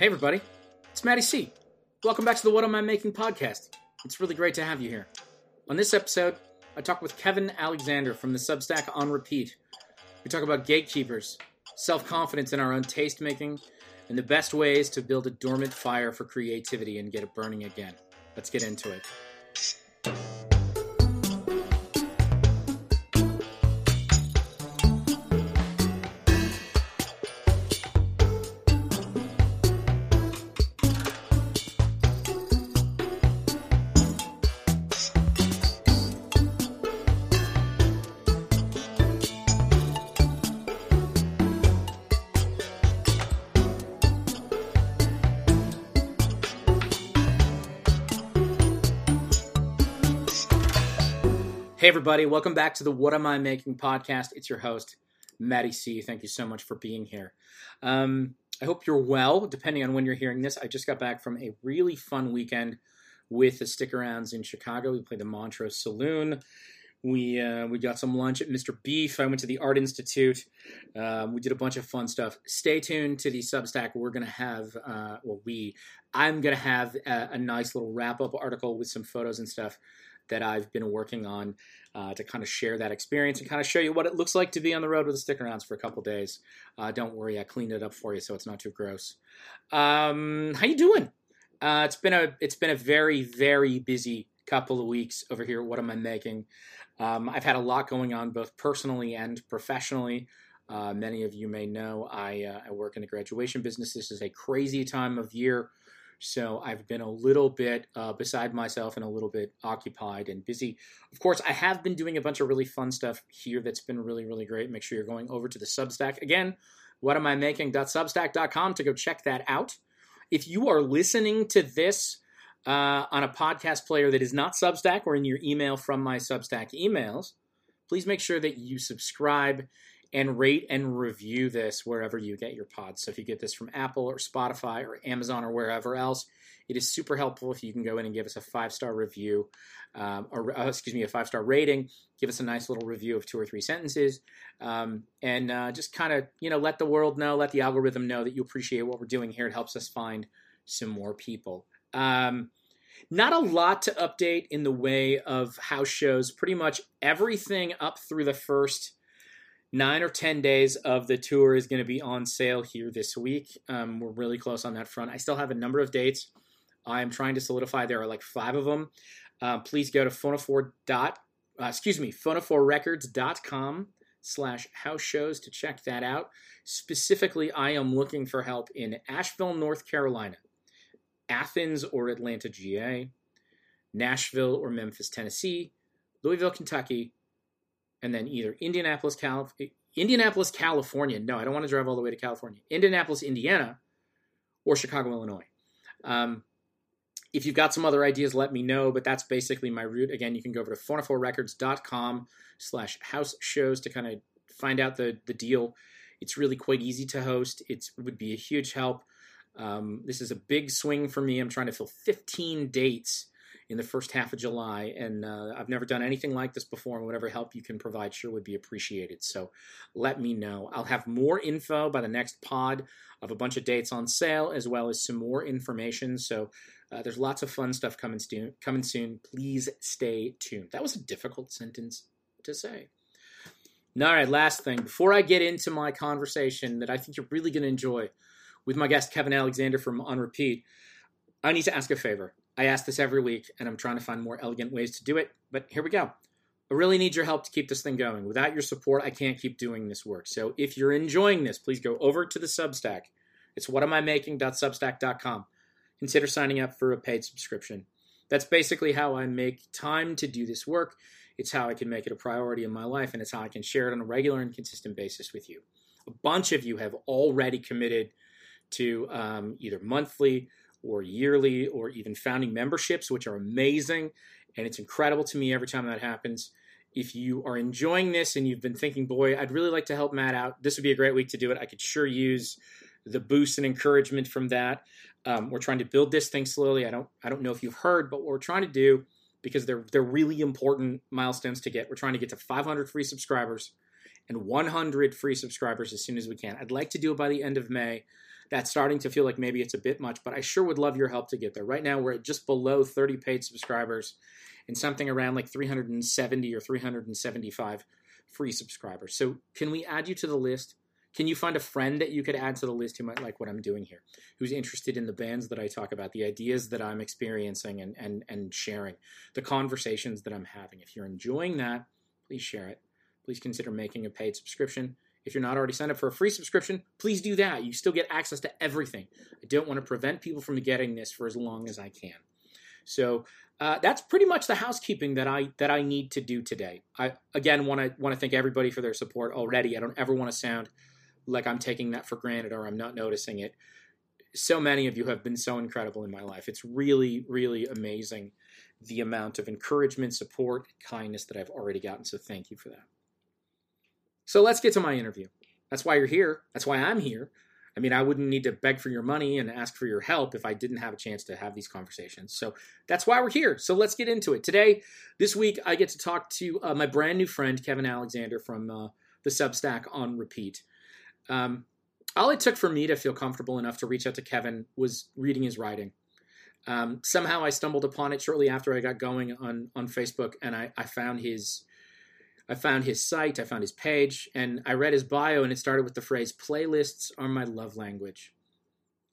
Hey, everybody. It's Maddie C. Welcome back to the What Am I Making podcast. It's really great to have you here. On this episode, I talk with Kevin Alexander from the Substack On Repeat. We talk about gatekeepers, self confidence in our own taste making, and the best ways to build a dormant fire for creativity and get it burning again. Let's get into it. Everybody, welcome back to the What Am I Making podcast. It's your host, Maddie C. Thank you so much for being here. Um, I hope you're well, depending on when you're hearing this. I just got back from a really fun weekend with the stick arounds in Chicago. We played the Montrose Saloon. We uh, we got some lunch at Mr. Beef. I went to the Art Institute. Um, we did a bunch of fun stuff. Stay tuned to the Substack. We're gonna have uh, well, we I'm gonna have a, a nice little wrap up article with some photos and stuff that I've been working on uh, to kind of share that experience and kind of show you what it looks like to be on the road with the stick arounds for a couple days. Uh, don't worry, I cleaned it up for you so it's not too gross. Um, how you doing? Uh, it's been a it's been a very very busy couple of weeks over here. What am I making? Um, I've had a lot going on both personally and professionally. Uh, many of you may know I, uh, I work in the graduation business. This is a crazy time of year so I've been a little bit uh, beside myself and a little bit occupied and busy. Of course, I have been doing a bunch of really fun stuff here that's been really, really great. Make sure you're going over to the Substack. Again, what am I making.substack.com to go check that out. If you are listening to this uh, on a podcast player that is not Substack or in your email from my Substack emails, please make sure that you subscribe and rate and review this wherever you get your pods. So if you get this from Apple or Spotify or Amazon or wherever else, it is super helpful if you can go in and give us a five star review, um, or uh, excuse me, a five star rating. Give us a nice little review of two or three sentences, um, and uh, just kind of you know let the world know, let the algorithm know that you appreciate what we're doing here. It helps us find some more people. Um, not a lot to update in the way of house shows. Pretty much everything up through the first nine or 10 days of the tour is going to be on sale here this week. Um, we're really close on that front. I still have a number of dates. I'm trying to solidify. There are like five of them. Uh, please go to phonophore dot, uh, excuse me, phonophorerecords.com slash house shows to check that out. Specifically, I am looking for help in Asheville, North Carolina, Athens or Atlanta, GA, Nashville or Memphis, Tennessee, Louisville, Kentucky, and then either Indianapolis, Indianapolis, California. No, I don't want to drive all the way to California. Indianapolis, Indiana, or Chicago, Illinois. Um, if you've got some other ideas, let me know. But that's basically my route. Again, you can go over to phonophorerecords.com slash house shows to kind of find out the, the deal. It's really quite easy to host. It's, it would be a huge help. Um, this is a big swing for me. I'm trying to fill 15 dates in the first half of July. And uh, I've never done anything like this before, and whatever help you can provide sure would be appreciated. So let me know. I'll have more info by the next pod of a bunch of dates on sale, as well as some more information. So uh, there's lots of fun stuff coming soon. Coming soon. Please stay tuned. That was a difficult sentence to say. All right, last thing. Before I get into my conversation that I think you're really going to enjoy with my guest Kevin Alexander from On Repeat, I need to ask a favor. I ask this every week, and I'm trying to find more elegant ways to do it. But here we go. I really need your help to keep this thing going. Without your support, I can't keep doing this work. So if you're enjoying this, please go over to the Substack. It's whatamimaking.substack.com. Consider signing up for a paid subscription. That's basically how I make time to do this work. It's how I can make it a priority in my life, and it's how I can share it on a regular and consistent basis with you. A bunch of you have already committed to um, either monthly or yearly or even founding memberships, which are amazing. And it's incredible to me every time that happens. If you are enjoying this and you've been thinking, boy, I'd really like to help Matt out, this would be a great week to do it. I could sure use the boost and encouragement from that. Um, we're trying to build this thing slowly. I don't, I don't know if you've heard, but what we're trying to do because they're they're really important milestones to get. We're trying to get to 500 free subscribers and 100 free subscribers as soon as we can. I'd like to do it by the end of May. That's starting to feel like maybe it's a bit much, but I sure would love your help to get there. Right now, we're at just below 30 paid subscribers and something around like 370 or 375 free subscribers. So, can we add you to the list? Can you find a friend that you could add to the list who might like what I'm doing here, who's interested in the bands that I talk about, the ideas that I'm experiencing and, and, and sharing, the conversations that I'm having? If you're enjoying that, please share it. Please consider making a paid subscription. If you're not already signed up for a free subscription, please do that. You still get access to everything. I don't want to prevent people from getting this for as long as I can. So uh, that's pretty much the housekeeping that I that I need to do today. I again want to want to thank everybody for their support already. I don't ever want to sound like I'm taking that for granted or I'm not noticing it. So many of you have been so incredible in my life. It's really, really amazing the amount of encouragement, support, kindness that I've already gotten. So thank you for that. So let's get to my interview. That's why you're here. That's why I'm here. I mean, I wouldn't need to beg for your money and ask for your help if I didn't have a chance to have these conversations. So that's why we're here. So let's get into it. Today, this week, I get to talk to uh, my brand new friend, Kevin Alexander from uh, the Substack on Repeat. Um, all it took for me to feel comfortable enough to reach out to Kevin was reading his writing. Um, somehow I stumbled upon it shortly after I got going on on Facebook, and I, I found his I found his site, I found his page, and I read his bio, and it started with the phrase "playlists are my love language."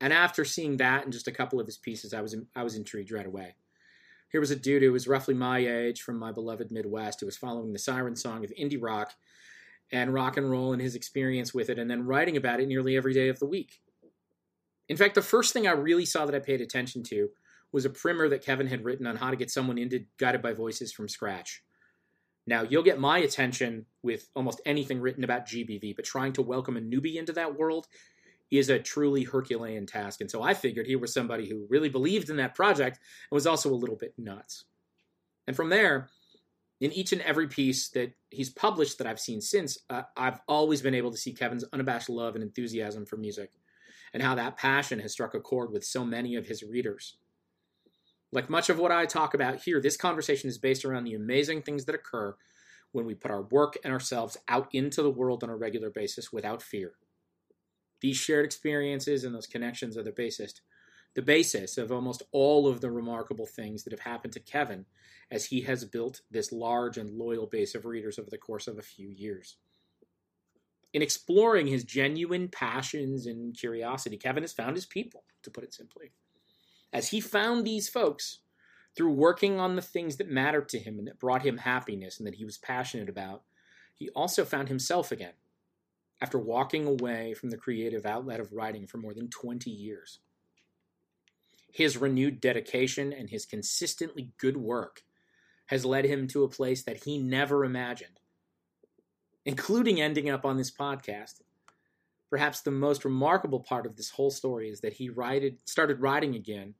And after seeing that and just a couple of his pieces, I was I was intrigued right away. Here was a dude who was roughly my age from my beloved Midwest, who was following the siren song of indie rock and rock and roll and his experience with it, and then writing about it nearly every day of the week. In fact, the first thing I really saw that I paid attention to was a primer that Kevin had written on how to get someone into Guided by Voices from scratch. Now, you'll get my attention with almost anything written about GBV, but trying to welcome a newbie into that world is a truly Herculean task. And so I figured he was somebody who really believed in that project and was also a little bit nuts. And from there, in each and every piece that he's published that I've seen since, uh, I've always been able to see Kevin's unabashed love and enthusiasm for music, and how that passion has struck a chord with so many of his readers. Like much of what I talk about here, this conversation is based around the amazing things that occur when we put our work and ourselves out into the world on a regular basis without fear. These shared experiences and those connections are the basis, the basis of almost all of the remarkable things that have happened to Kevin as he has built this large and loyal base of readers over the course of a few years. In exploring his genuine passions and curiosity, Kevin has found his people, to put it simply. As he found these folks through working on the things that mattered to him and that brought him happiness and that he was passionate about, he also found himself again after walking away from the creative outlet of writing for more than 20 years. His renewed dedication and his consistently good work has led him to a place that he never imagined, including ending up on this podcast. Perhaps the most remarkable part of this whole story is that he writed, started writing again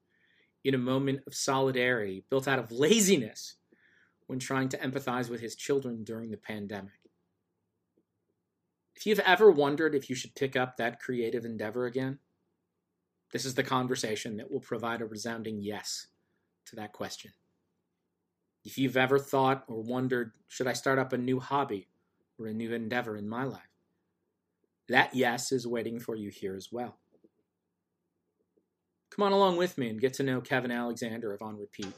in a moment of solidarity built out of laziness when trying to empathize with his children during the pandemic. If you've ever wondered if you should pick up that creative endeavor again, this is the conversation that will provide a resounding yes to that question. If you've ever thought or wondered, should I start up a new hobby or a new endeavor in my life? That yes is waiting for you here as well. Come on along with me and get to know Kevin Alexander of On Repeat.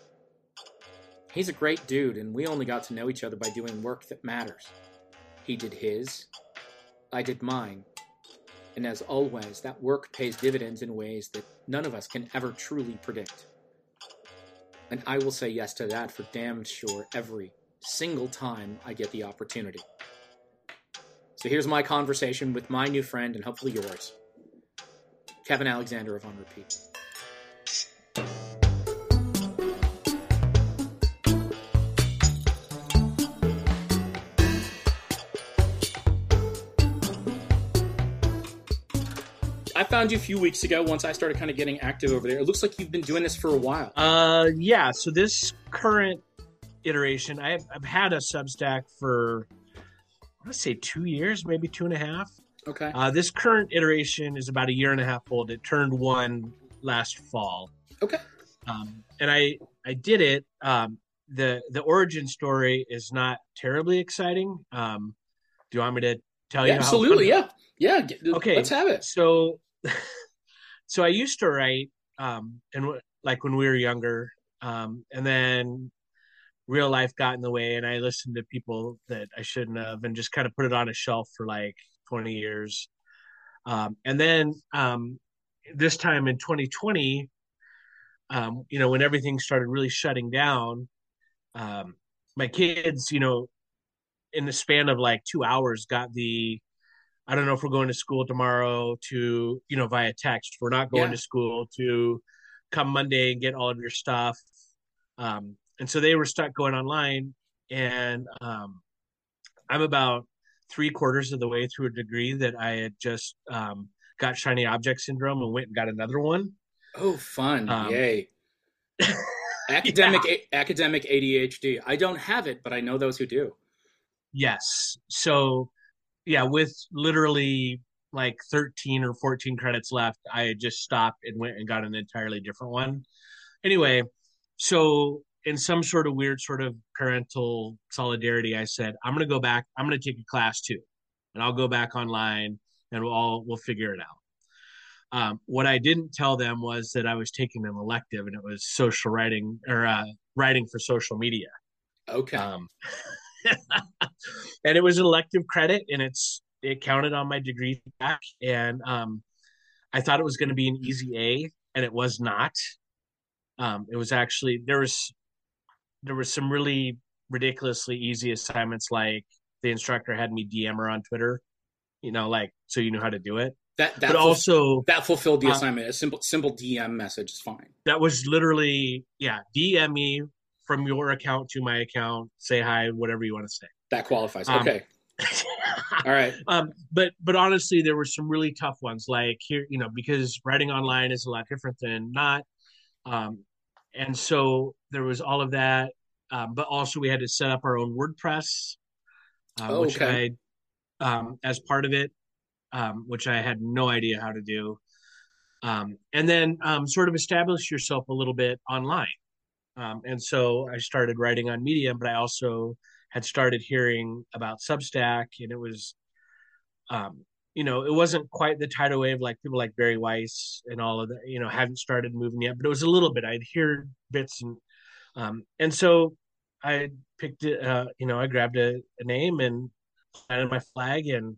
He's a great dude, and we only got to know each other by doing work that matters. He did his, I did mine, and as always, that work pays dividends in ways that none of us can ever truly predict. And I will say yes to that for damned sure every single time I get the opportunity. So here's my conversation with my new friend and hopefully yours, Kevin Alexander of On Repeat. I found you a few weeks ago once I started kind of getting active over there. It looks like you've been doing this for a while. Uh, yeah. So this current iteration, I've, I've had a Substack for, Say two years, maybe two and a half. Okay. Uh, this current iteration is about a year and a half old. It turned one last fall. Okay. Um, and I I did it. Um, the the origin story is not terribly exciting. Um, do you want me to tell Yeah, you? how- absolutely. Yeah. Yeah. Okay. Let's have it. So so I used to write, um, and w- like when we were younger, um, and then real life got in the way, and I listened to people that I shouldn't have, and just kind of put it on a shelf for like 20 years. Um, and then um, this time in 2020, um, you know, when everything started really shutting down, um, my kids, you know, in the span of like two hours, got the I don't know if we're going to school tomorrow to, you know, via text. We're not going Yeah. to school to come Monday and get all of your stuff. Um, and so they were stuck going online. And um, I'm about three quarters of the way through a degree that I had just um, got shiny object syndrome and went and got another one. Oh, fun! Um, Yay! academic a- academic ADHD. I don't have it, but I know those who do. Yes. So, yeah, with literally like 13 or 14 credits left, I had just stopped and went and got an entirely different one. Anyway, so in some sort of weird sort of parental solidarity, I said, I'm going to go back. I'm going to take a class too, and I'll go back online and we'll all, we'll figure it out. Um, what I didn't tell them was that I was taking an elective and it was social writing or uh, writing for social media. Okay. Um, and it was an elective credit, and it's it counted on my degree back. And um, I thought it was going to be an easy A, and it was not. Um, it was actually there was there was some really ridiculously easy assignments, like the instructor had me DM her on Twitter, you know, like so you knew how to do it. that that but ful- also that fulfilled the uh, assignment. A simple simple DM message is fine. that was literally yeah, DM me from your account to my account, say hi, whatever you want to say. That qualifies. Um, okay. All right. um, but but honestly, there were some really tough ones. Like here, you know, because writing online is a lot different than not. Um, and so there was all of that. Um, but also, we had to set up our own WordPress, uh, Oh, which okay. I, um, as part of it, um, which I had no idea how to do. Um, and then um, sort of establish yourself a little bit online. Um, and so I started writing on Medium, but I also had started hearing about Substack, and it was, um, you know, it wasn't quite the tidal wave like people like Bari Weiss and all of that. You know, hadn't started moving yet, but it was a little bit. I'd hear bits, and um, and so I picked it. Uh, you know, I grabbed a, a name and planted my flag, and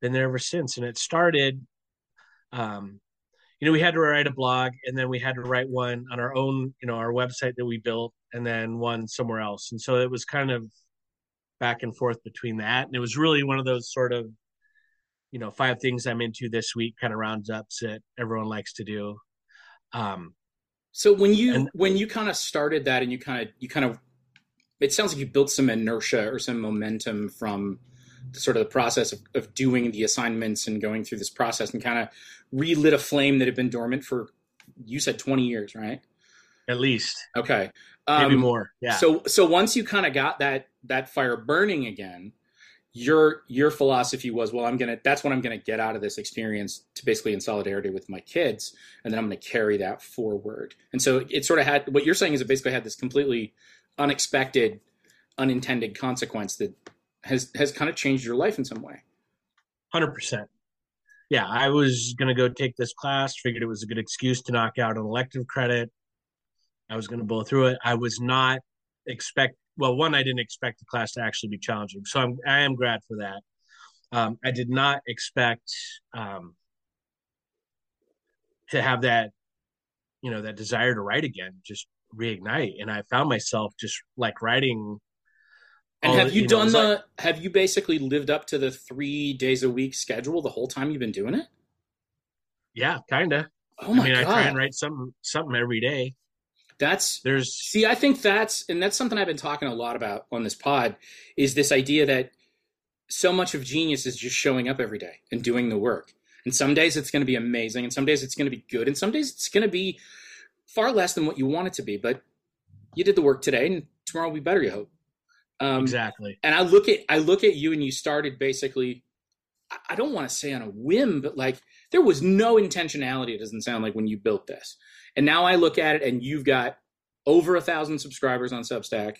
been there ever since. And it started. Um, you know, we had to write a blog, and then we had to write one on our own, you know, our website that we built, and then one somewhere else. And so it was kind of back and forth between that. And it was really one of those sort of, you know, five things I'm into this week kind of rounds ups that everyone likes to do. Um, So when you And- when you kind of started that and you kind of you kind of it sounds like you built some inertia or some momentum from the, sort of the process of, of doing the assignments and going through this process and kind of relit a flame that had been dormant for you said 20 years right at least okay maybe Um, more. Yeah. so so once you kind of got that that fire burning again your your philosophy was well i'm gonna that's what i'm gonna get out of this experience to basically in solidarity with my kids and then i'm gonna carry that forward and so it sort of had what you're saying is it basically had this completely unexpected unintended consequence that has has kind of changed your life in some way Hundred percent. Yeah, I was gonna go take this class. Figured it was a good excuse to knock out an elective credit. I was gonna blow through it. I was not expect. Well, one, I didn't expect the class to actually be challenging, so I'm I am glad for that. Um, I did not expect um, to have that, you know, that desire to write again, just reignite, and I found myself just like writing. and have the- you, know, done the like- have you basically lived up to the three days a week schedule the whole time you've been doing it yeah, kind of. oh my I mean, god I try and write something something every day. That's There's See, I think that's and that's something I've been talking a lot about on this pod is this idea that so much of genius is just showing up every day and doing the work. And some days it's going to be amazing and some days it's going to be good and some days it's going to be far less than what you want it to be, but you did the work today and tomorrow will be better, you hope. Um, exactly. and I look at I look at you and you started basically I- I don't want to say on a whim, but like there was no intentionality, it doesn't sound like when you built this. And now I look at it and you've got over a thousand subscribers on Substack.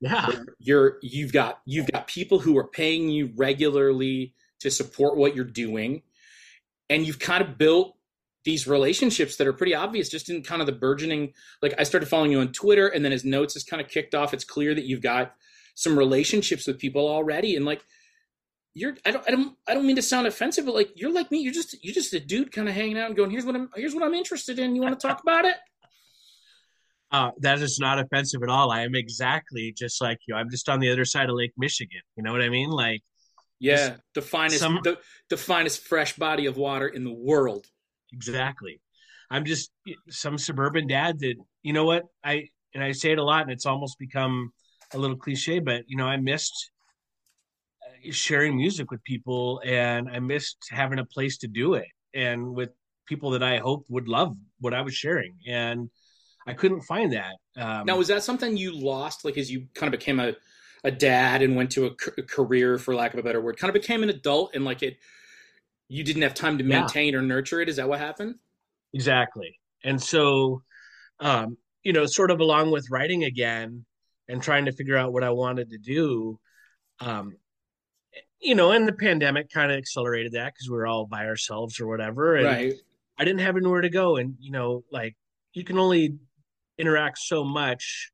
Yeah. You're you've got you've got people who are paying you regularly to support what you're doing. And you've kind of built these relationships that are pretty obvious just in kind of the burgeoning like i started following you on twitter and then as notes is kind of kicked off it's clear that you've got some relationships with people already and like you're I don't I don't I don't mean to sound offensive, but like you're like me. You're just you're just a dude kind of hanging out and going, here's what I'm here's what I'm interested in. You want to talk about it? Uh, that is not offensive at all. I am exactly just like you. I'm just on the other side of Lake Michigan. You know what I mean? Like, yeah, the finest some, the, the finest fresh body of water in the world. Exactly. I'm just some suburban dad that you know what I and I say it a lot, and it's almost become a little cliche, but you know I missed sharing music with people and I missed having a place to do it and with people that I hoped would love what I was sharing. And I couldn't find that. Um, now, was that something you lost, like as you kind of became a, a dad and went to a, a career, for lack of a better word, kind of became an adult and like it, you didn't have time to maintain yeah. or nurture it? Is that what happened? Exactly. And so, um, you know, sort of along with writing again and trying to figure out what I wanted to do, um, you know, and the pandemic kind of accelerated that because we were all by ourselves or whatever. And right. I didn't have anywhere to go. And, you know, like you can only interact so much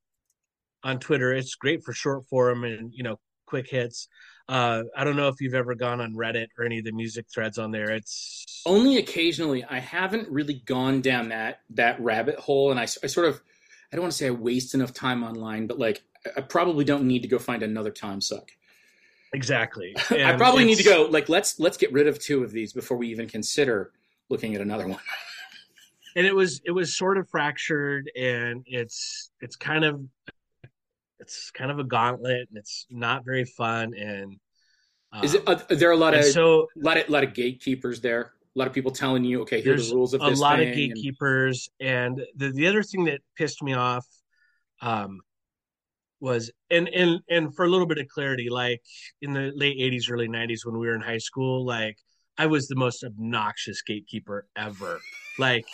on Twitter. It's great for short form and, you know, quick hits. Uh, I don't know if you've ever gone on Reddit or any of the music threads on there. It's only occasionally. I haven't really gone down that that rabbit hole, and I, I sort of I don't want to say I waste enough time online, but like I probably don't need to go find another time suck. Exactly. I probably need to go like let's let's get rid of two of these before we even consider looking at another one. and it was it was sort of fractured and it's it's kind of it's kind of a gauntlet and it's not very fun and um, is it uh, there are a lot of so a lot of lot of gatekeepers there a lot of people telling you okay here's the rules of a lot of gatekeepers and, and the, the other thing that pissed me off um was and and and for a little bit of clarity like in the late 80s early 90s when we were in high school like i was the most obnoxious gatekeeper ever like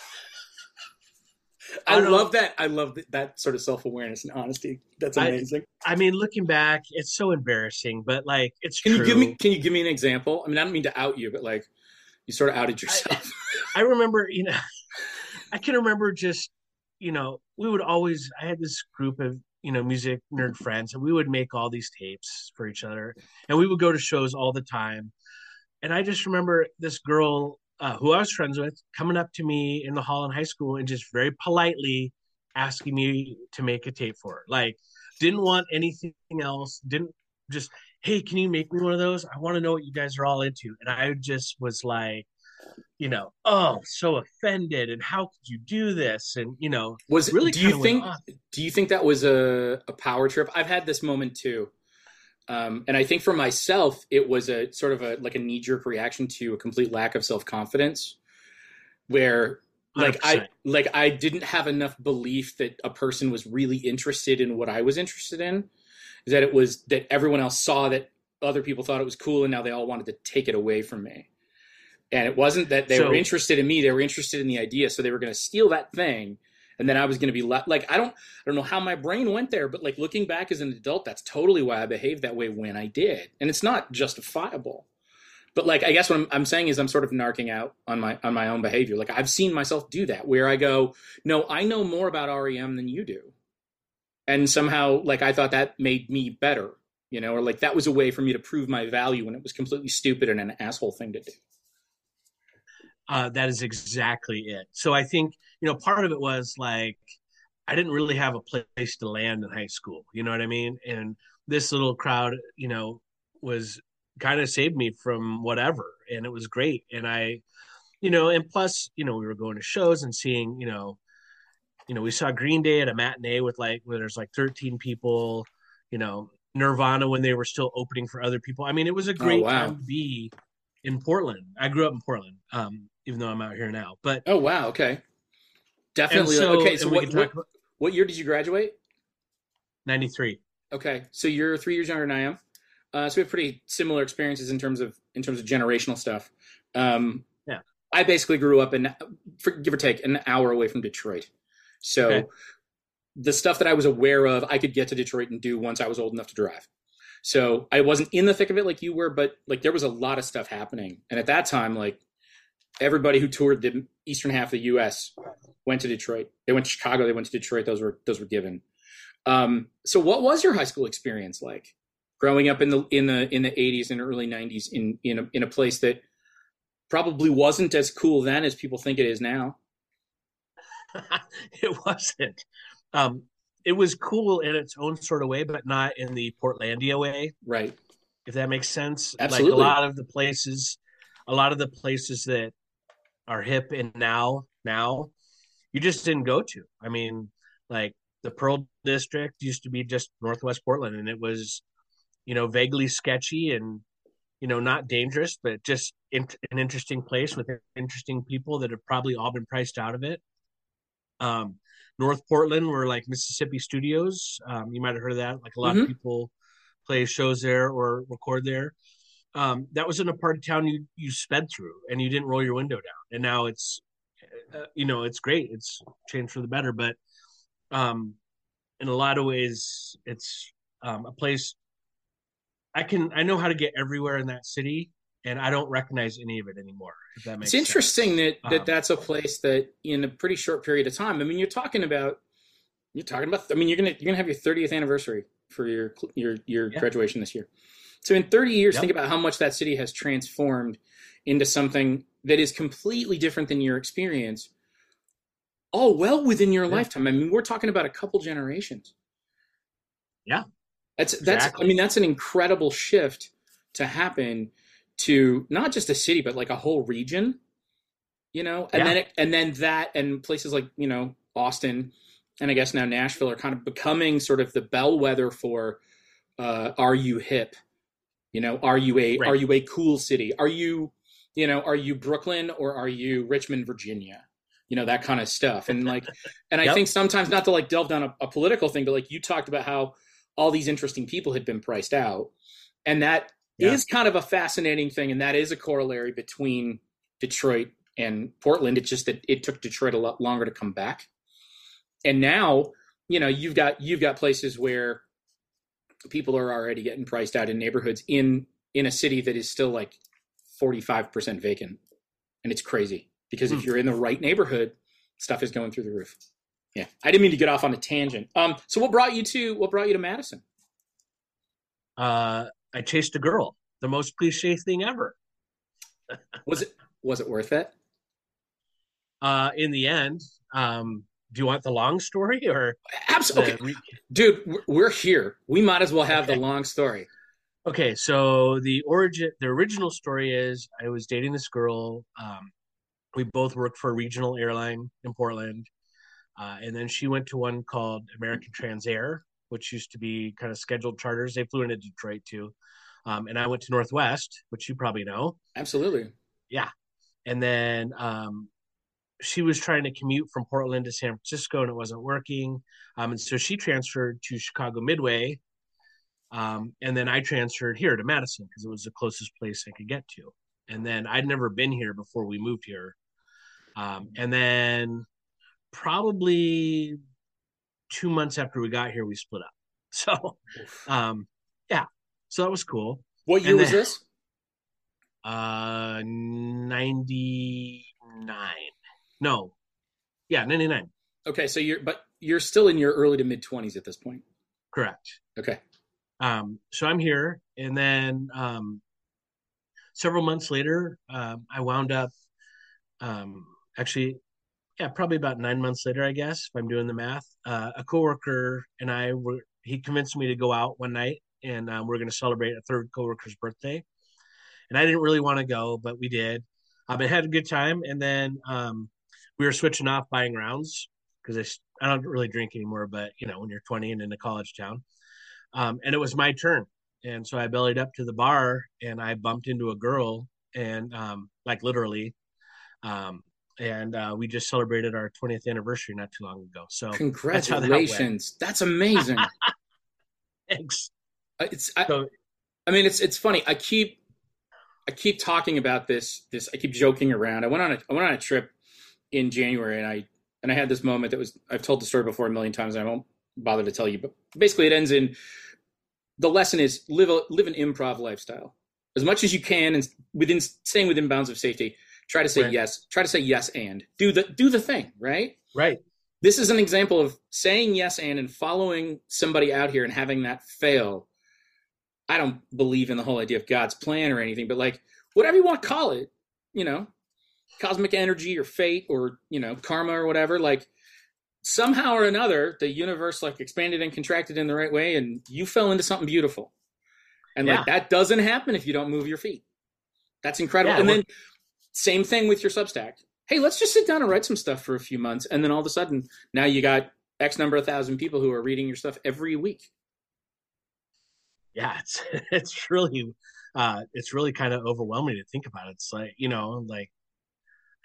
I, I love that. I love that, sort of self awareness and honesty. That's amazing. I, I, mean, looking back, it's so embarrassing, but like, it's can true. you give me can you give me an example? I mean, I don't mean to out you, but like, you sort of outed yourself. I, I remember, you know, I can remember just, you know, we would always. I had this group of you know music nerd friends and we would make all these tapes for each other and we would go to shows all the time. And i just remember this girl uh, who i was friends with coming up to me in the hall in high school and just very politely asking me to make a tape for her. Like didn't want anything else didn't just hey can you make me one of those? I want to know what you guys are all into. And i just was like you know, oh, so offended, and how could you do this? And you know, was really do you think do you think that was a, a power trip? I've had this moment too, um, and I think for myself, it was a sort of a like a knee jerk reaction to a complete lack of self confidence, where like 100%. I like I didn't have enough belief that a person was really interested in what I was interested in, that it was that everyone else saw that other people thought it was cool, and now they all wanted to take it away from me and it wasn't that they so, were interested in me; they were interested in the idea. So they were going to steal that thing, and then I was going to be le- like, I don't, I don't know how my brain went there, but like looking back as an adult, that's totally why I behaved that way when I did, and it's not justifiable. But like, I guess what I'm, I'm saying is I'm sort of narking out on my on my own behavior. Like I've seen myself do that, where I go, no, I know more about REM than you do, and somehow like I thought that made me better, you know, or like that was a way for me to prove my value when it was completely stupid and an asshole thing to do uh, that is exactly it. So I think you know part of it was like I didn't really have a place to land in high school. You know what I mean? And this little crowd, you know, was kind of saved me from whatever, and it was great. And I, you know, and plus, you know, we were going to shows and seeing, you know, you know, we saw Green Day at a matinee with like where there's like 13 people, you know, Nirvana when they were still opening for other people. I mean, it was a oh, great oh, wow. time to be in Portland. I grew up in Portland. Um, even though I'm out here now. But oh wow, okay, definitely. So, okay, so what, what, about, what year did you graduate? Ninety three. Okay, so you're three years younger than I am. Uh, so we have pretty similar experiences in terms of in terms of generational stuff. Um, yeah, I basically grew up in, for, give or take, an hour away from Detroit. So okay. the stuff that I was aware of, I could get to Detroit and do once I was old enough to drive. So I wasn't in the thick of it like you were, but like there was a lot of stuff happening, and at that time, like everybody who toured the eastern half of the U.S. went to Detroit. They went to Chicago. They went to Detroit. Those were those were given. Um, so, what was your high school experience like? Growing up in the in the in the 80s and early 90s in in a, in a place that probably wasn't as cool then as people think it is now. it wasn't. Um, it was cool in its own sort of way, but not in the Portlandia way. Right. If that makes sense. Absolutely. Like a lot of the places, a lot of the places that are hip and now, now, you just didn't go to. I mean, like the Pearl District used to be just Northwest Portland, and it was, you know, vaguely sketchy and, you know, not dangerous, but just in, an interesting place with interesting people that have probably all been priced out of it. Um, North Portland were like Mississippi Studios. Um, you might have heard of that. Like a lot mm-hmm. of people play shows there or record there. Um, that was in a part of town you you sped through and you didn't roll your window down. And now it's, uh, you know, it's great. It's changed for the better. But um, in a lot of ways, it's um, a place I can I know how to get everywhere in that city and I don't recognize any of it anymore. If that makes it's interesting sense. that that um, that's a place that in a pretty short period of time. I mean, you're talking about you're talking about. I mean, you're gonna you're gonna have your 30th anniversary for your your your yeah. graduation this year. So in 30 years, yep. think about how much that city has transformed into something that is completely different than your experience. All well within your yeah. lifetime. I mean, we're talking about a couple generations. Yeah, that's that's. Exactly. I mean, that's an incredible shift to happen to not just a city but like a whole region you know and yeah. then it, and then that and places like you know austin and i guess now nashville are kind of becoming sort of the bellwether for uh, are you hip you know are you a right. are you a cool city are you you know are you brooklyn or are you richmond virginia you know that kind of stuff and like and i think sometimes not to like delve down a, a political thing but like you talked about how all these interesting people had been priced out and that yeah. is kind of a fascinating thing, and that is a corollary between Detroit and Portland. It's just that it took Detroit a lot longer to come back, and now you know you've got you've got places where people are already getting priced out in neighborhoods in in a city that is still like 45% vacant and it's crazy because if hmm. you're in the right neighborhood stuff is going through the roof yeah i didn't mean to get off on a tangent um so what brought you to what brought you to madison uh I chased a girl. The most cliche thing ever. was it was it worth it? Uh, in the end, um, do you want the long story or absolutely, re- dude? We're here. We might as well have okay. the long story. Okay, so the origin, the original story is I was dating this girl. Um, we both worked for a regional airline in Portland, uh, and then she went to one called American Transair, which used to be kind of scheduled charters. They flew into Detroit too. Um, and I went to Northwest, which you probably know. Absolutely. Yeah. And then um, she was trying to commute from Portland to San Francisco and it wasn't working. Um, and so she transferred to Chicago Midway. Um, and then I transferred here to Madison because it was the closest place I could get to. And then I'd never been here before we moved here. Um, and then probably two months after we got here, we split up. So, um, yeah, so that was cool. What year was this? Uh, ninety nine. No, yeah, ninety nine. Okay, so you're but you're still in your early to mid twenties at this point. Correct. Okay. Um, so I'm here, and then um, several months later, um, I wound up um, actually, yeah, probably about nine months later, I guess, if I'm doing the math. Uh, a coworker and I were he convinced me to go out one night and um, we are going to celebrate a third coworker's birthday. And I didn't really want to go, but we did. Um, I had a good time, and then um, we were switching off buying rounds because I, I don't really drink anymore. But you know, when you're 20 and in a college town, um, and it was my turn, and so I bellied up to the bar, and I bumped into a girl, and um, like literally, um, and uh, we just celebrated our 20th anniversary not too long ago. So congratulations! That's, that's amazing. Thanks. Uh, it's I, so, I mean it's it's funny. I keep I keep talking about this this I keep joking around. I went on a I went on a trip in January and I and I had this moment that was I've told the story before a million times and I won't bother to tell you, but basically it ends in the lesson is live a live an improv lifestyle as much as you can and within staying within bounds of safety. Try to say Right. yes. Try to say yes and do the do the thing, right? Right. This is an example of saying yes and and following somebody out here and having that fail. I don't believe in the whole idea of God's plan or anything, but like whatever you want to call it, you know, cosmic energy or fate or, you know, karma or whatever, like somehow or another the universe like expanded and contracted in the right way and you fell into something beautiful. And like that doesn't happen if you don't move your feet. That's incredible. Yeah, and then same thing with your Substack. Hey, let's just sit down and write some stuff for a few months, and then all of a sudden, now you got X number of thousand people who are reading your stuff every week. Yeah, it's it's really uh it's really kind of overwhelming to think about. It's like, you know, like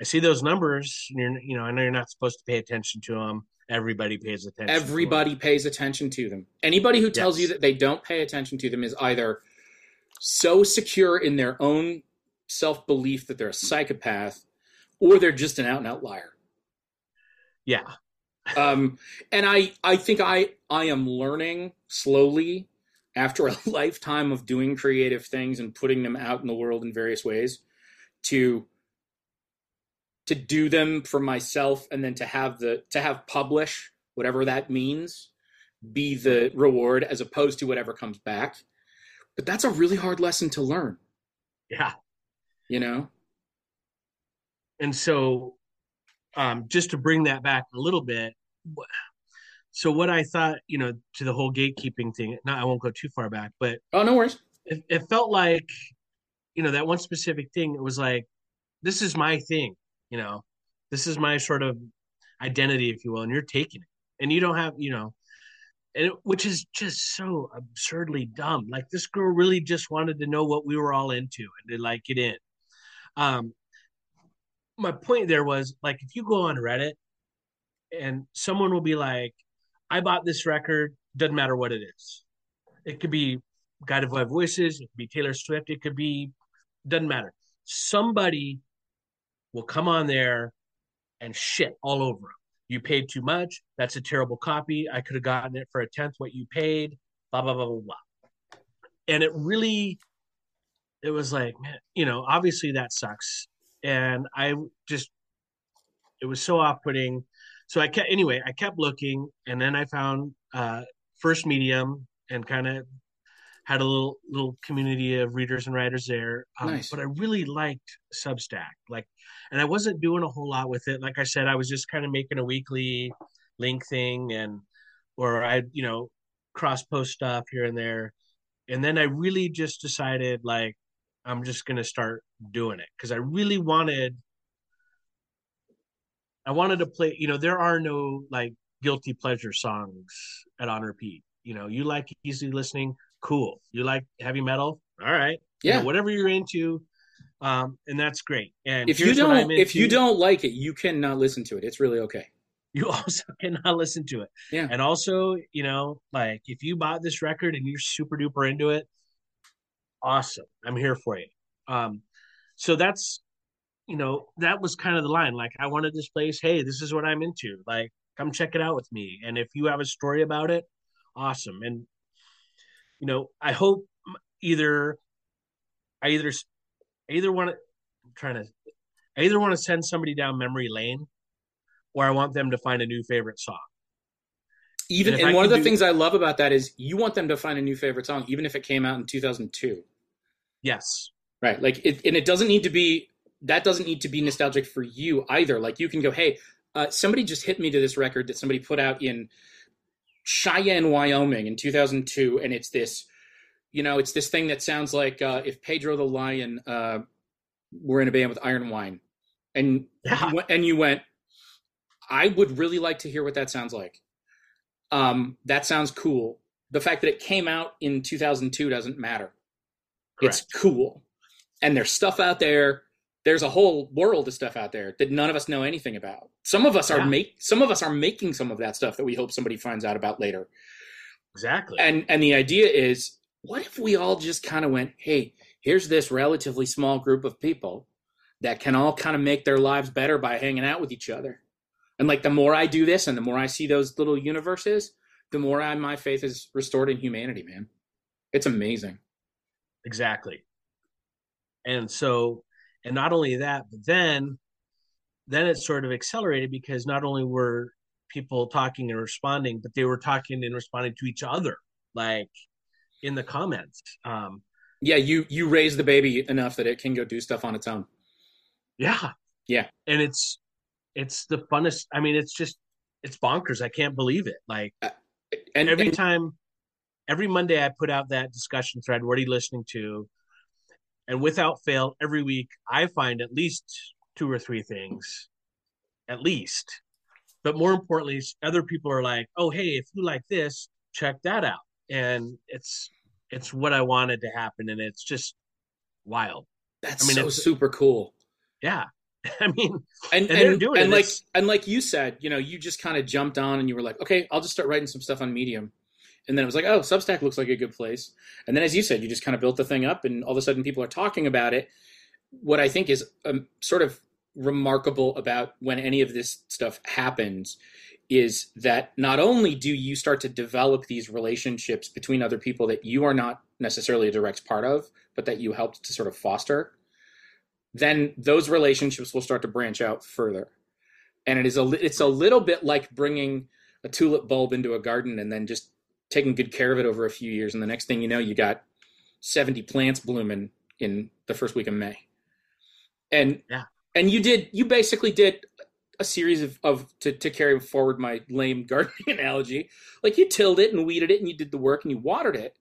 I see those numbers, and you're you know, I know you're not supposed to pay attention to them. Everybody pays attention. Everybody pays attention to them. Anybody who tells Yes. you that they don't pay attention to them is either so secure in their own self belief that they're a psychopath, or they're just an out and out liar. Yeah. um, and I I think I I am learning slowly after a lifetime of doing creative things and putting them out in the world in various ways to to do them for myself and then to have the to have publish whatever that means be the reward as opposed to whatever comes back. But that's a really hard lesson to learn. Yeah. you know? And so um, just to bring that back a little bit so what i thought you know to the whole gatekeeping thing no i won't go too far back but oh no worries. it, it felt like you know that one specific thing it was like this is my thing you know this is my sort of identity if you will and you're taking it. And you don't have you know and it, which is just so absurdly dumb. Like this girl really just wanted to know what we were all into and to like get in. Um my point there was like if you go on reddit and someone will be like i bought this record doesn't matter what it is. It could be guided by voices it could be taylor swift it could be doesn't matter. Somebody will come on there and shit all over them you paid too much. That's a terrible copy. I could have gotten it for a tenth what you paid. Blah blah blah blah blah. And it really it was like man you know obviously that sucks. And i just it was so off-putting. So i kept anyway i kept looking and then i found uh first medium and kind of had a little little community of readers and writers there um, Nice. but i really liked substack like and i wasn't doing a whole lot with it. Like i said i was just kind of making a weekly link thing and or i you know cross post stuff here and there. And then i really just decided like i'm just going to start doing it because i really wanted i wanted to play you know there are no like guilty pleasure songs at on repeat you know you like easy listening cool you like heavy metal all right You know, yeah whatever you're into um and that's great and if you don't if you don't like it you cannot listen to it it's really okay you also cannot listen to it. Yeah. And also, you know, like if you bought this record and you're super duper into it, awesome. I'm here for you. Um, so that's, you know, that was kind of the line. Like I wanted this place. Hey, this is what I'm into. Like, come check it out with me. And if you have a story about it, awesome. And you know, I hope either I either I either want to I'm trying to I either want to send somebody down memory lane or I want them to find a new favorite song. even And and one of the do- things i love about that is you want them to find a new favorite song even if it came out in 2002 Yes. right like it, and it doesn't need to be that doesn't need to be nostalgic for you either like you can go hey uh, somebody just hit me to this record that somebody put out in cheyenne wyoming in 2002 and it's this you know it's this thing that sounds like uh, if pedro the lion uh, were in a band with iron wine and Yeah. you and you went i would really like to hear what that sounds like. Um, that sounds cool. The fact that it came out in 2002 doesn't matter. It's cool. And there's stuff out there there's a whole world of stuff out there that none of us know anything about some of us are Yeah. make some of us are making some of that stuff that we hope somebody finds out about later Exactly. and and the idea is what if we all just kind of went hey here's this relatively small group of people that can all kind of make their lives better by hanging out with each other and like the more i do this and the more i see those little universes the more I, my faith is restored in humanity man it's amazing exactly. And so and not only that, but then then it sort of accelerated because not only were people talking and responding, but they were talking and responding to each other, like in the comments. Um, yeah, you you raise the baby enough that it can go do stuff on its own. Yeah, yeah, and it's it's the funnest. I mean, it's just it's bonkers. I can't believe it. Like, uh, and every and, time, every Monday, I put out that discussion thread. What are you listening to? And without fail, every week I find at least two or three things, at least. But more importantly, other people are like, "Oh, hey, if you like this, check that out." And it's it's what I wanted to happen, and it's just wild. That's I mean, so it's super cool. Yeah, I mean, and and, and, and, and like and like you said, you know, you just kind of jumped on and you were like, okay, I'll just start writing some stuff on Medium, and then it was like, oh, Substack looks like a good place, and then as you said, you just kind of built the thing up, and all of a sudden people are talking about it. What I think is um, sort of remarkable about when any of this stuff happens is that not only do you start to develop these relationships between other people that you are not necessarily a direct part of, but that you helped to sort of foster, then those relationships will start to branch out further. And it is a it's a little bit like bringing a tulip bulb into a garden and then just taking good care of it over a few years and the next thing you know you got 70 plants blooming in the first week of May. And yeah. And you did you basically did a series of, of to, to carry forward my lame gardening analogy like you tilled it and weeded it and you did the work and you watered it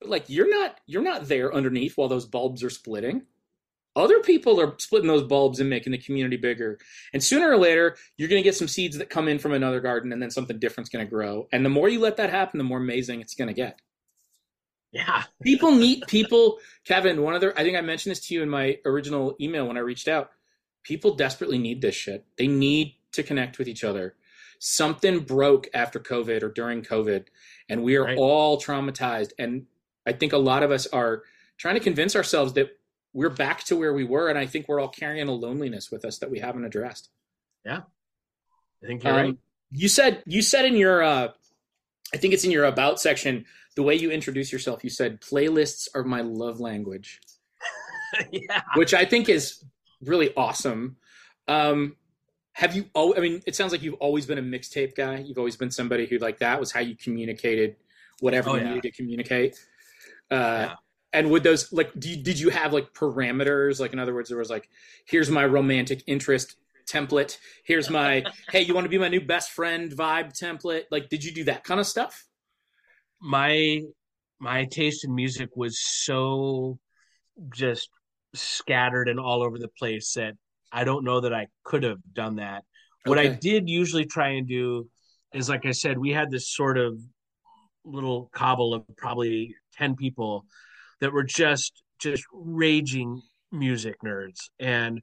but like you're not you're not there underneath while those bulbs are splitting other people are splitting those bulbs and making the community bigger and sooner or later you're going to get some seeds that come in from another garden and then something different's going to grow and the more you let that happen the more amazing it's going to get yeah people meet people kevin one other i think i mentioned this to you in my original email when i reached out people desperately need this shit. They need to connect with each other. Something broke after COVID or during COVID, and we are right. all traumatized. And I think a lot of us are trying to convince ourselves that we're back to where we were. And I think we're all carrying a loneliness with us that we haven't addressed. Yeah. I think you're um, right. You said, you said in your, uh, I think it's in your about section, the way you introduce yourself, you said playlists are my love language. yeah. Which I think is really awesome. Um, have you? Oh, I mean, it sounds like you've always been a mixtape guy. You've always been somebody who like that was how you communicated whatever oh, you yeah. needed to communicate. Uh, yeah. And would those like? You, did you have like parameters? Like in other words, there was like, here's my romantic interest template. Here's my hey, you want to be my new best friend vibe template. Like, did you do that kind of stuff? My my taste in music was so just scattered and all over the place that I don't know that I could have done that. Okay. What I did usually try and do is, like I said, we had this sort of little cobble of probably 10 people that were just just raging music nerds and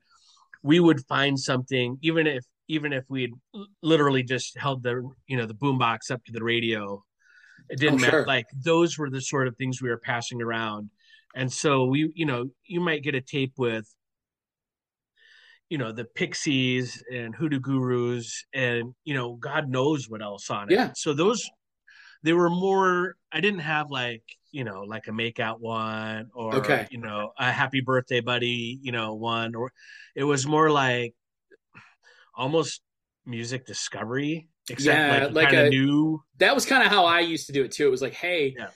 we would find something even if even if we'd literally just held the you know the boombox up to the radio it didn't oh, matter sure. like those were the sort of things we were passing around and so we, you know, you might get a tape with, you know, the Pixies and Hoodoo Gurus and, you know, God knows what else on it. Yeah. So those, they were more, I didn't have like, you know, like a makeout one or, okay. you know, a happy birthday buddy, you know, one, or it was more like almost music discovery except yeah, like, like a new that was kind of how i used to do it too it was like hey yeah.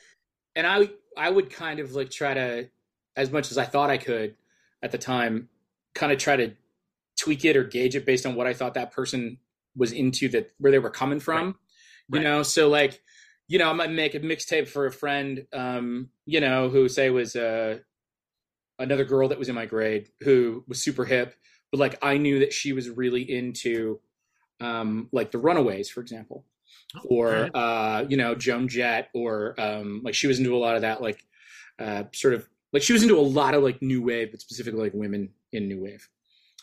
and i I would kind of like try to, as much as I thought I could at the time, kind of try to tweak it or gauge it based on what I thought that person was into that where they were coming from. Right. You right. know, so like, you know, I might make a mixtape for a friend, um, you know, who say was uh, another girl that was in my grade who was super hip, but like I knew that she was really into um, like the Runaways, for example or uh, you know Joan Jett, or um, like she was into a lot of that, like uh, sort of like she was into a lot of like new wave, but specifically like women in new wave.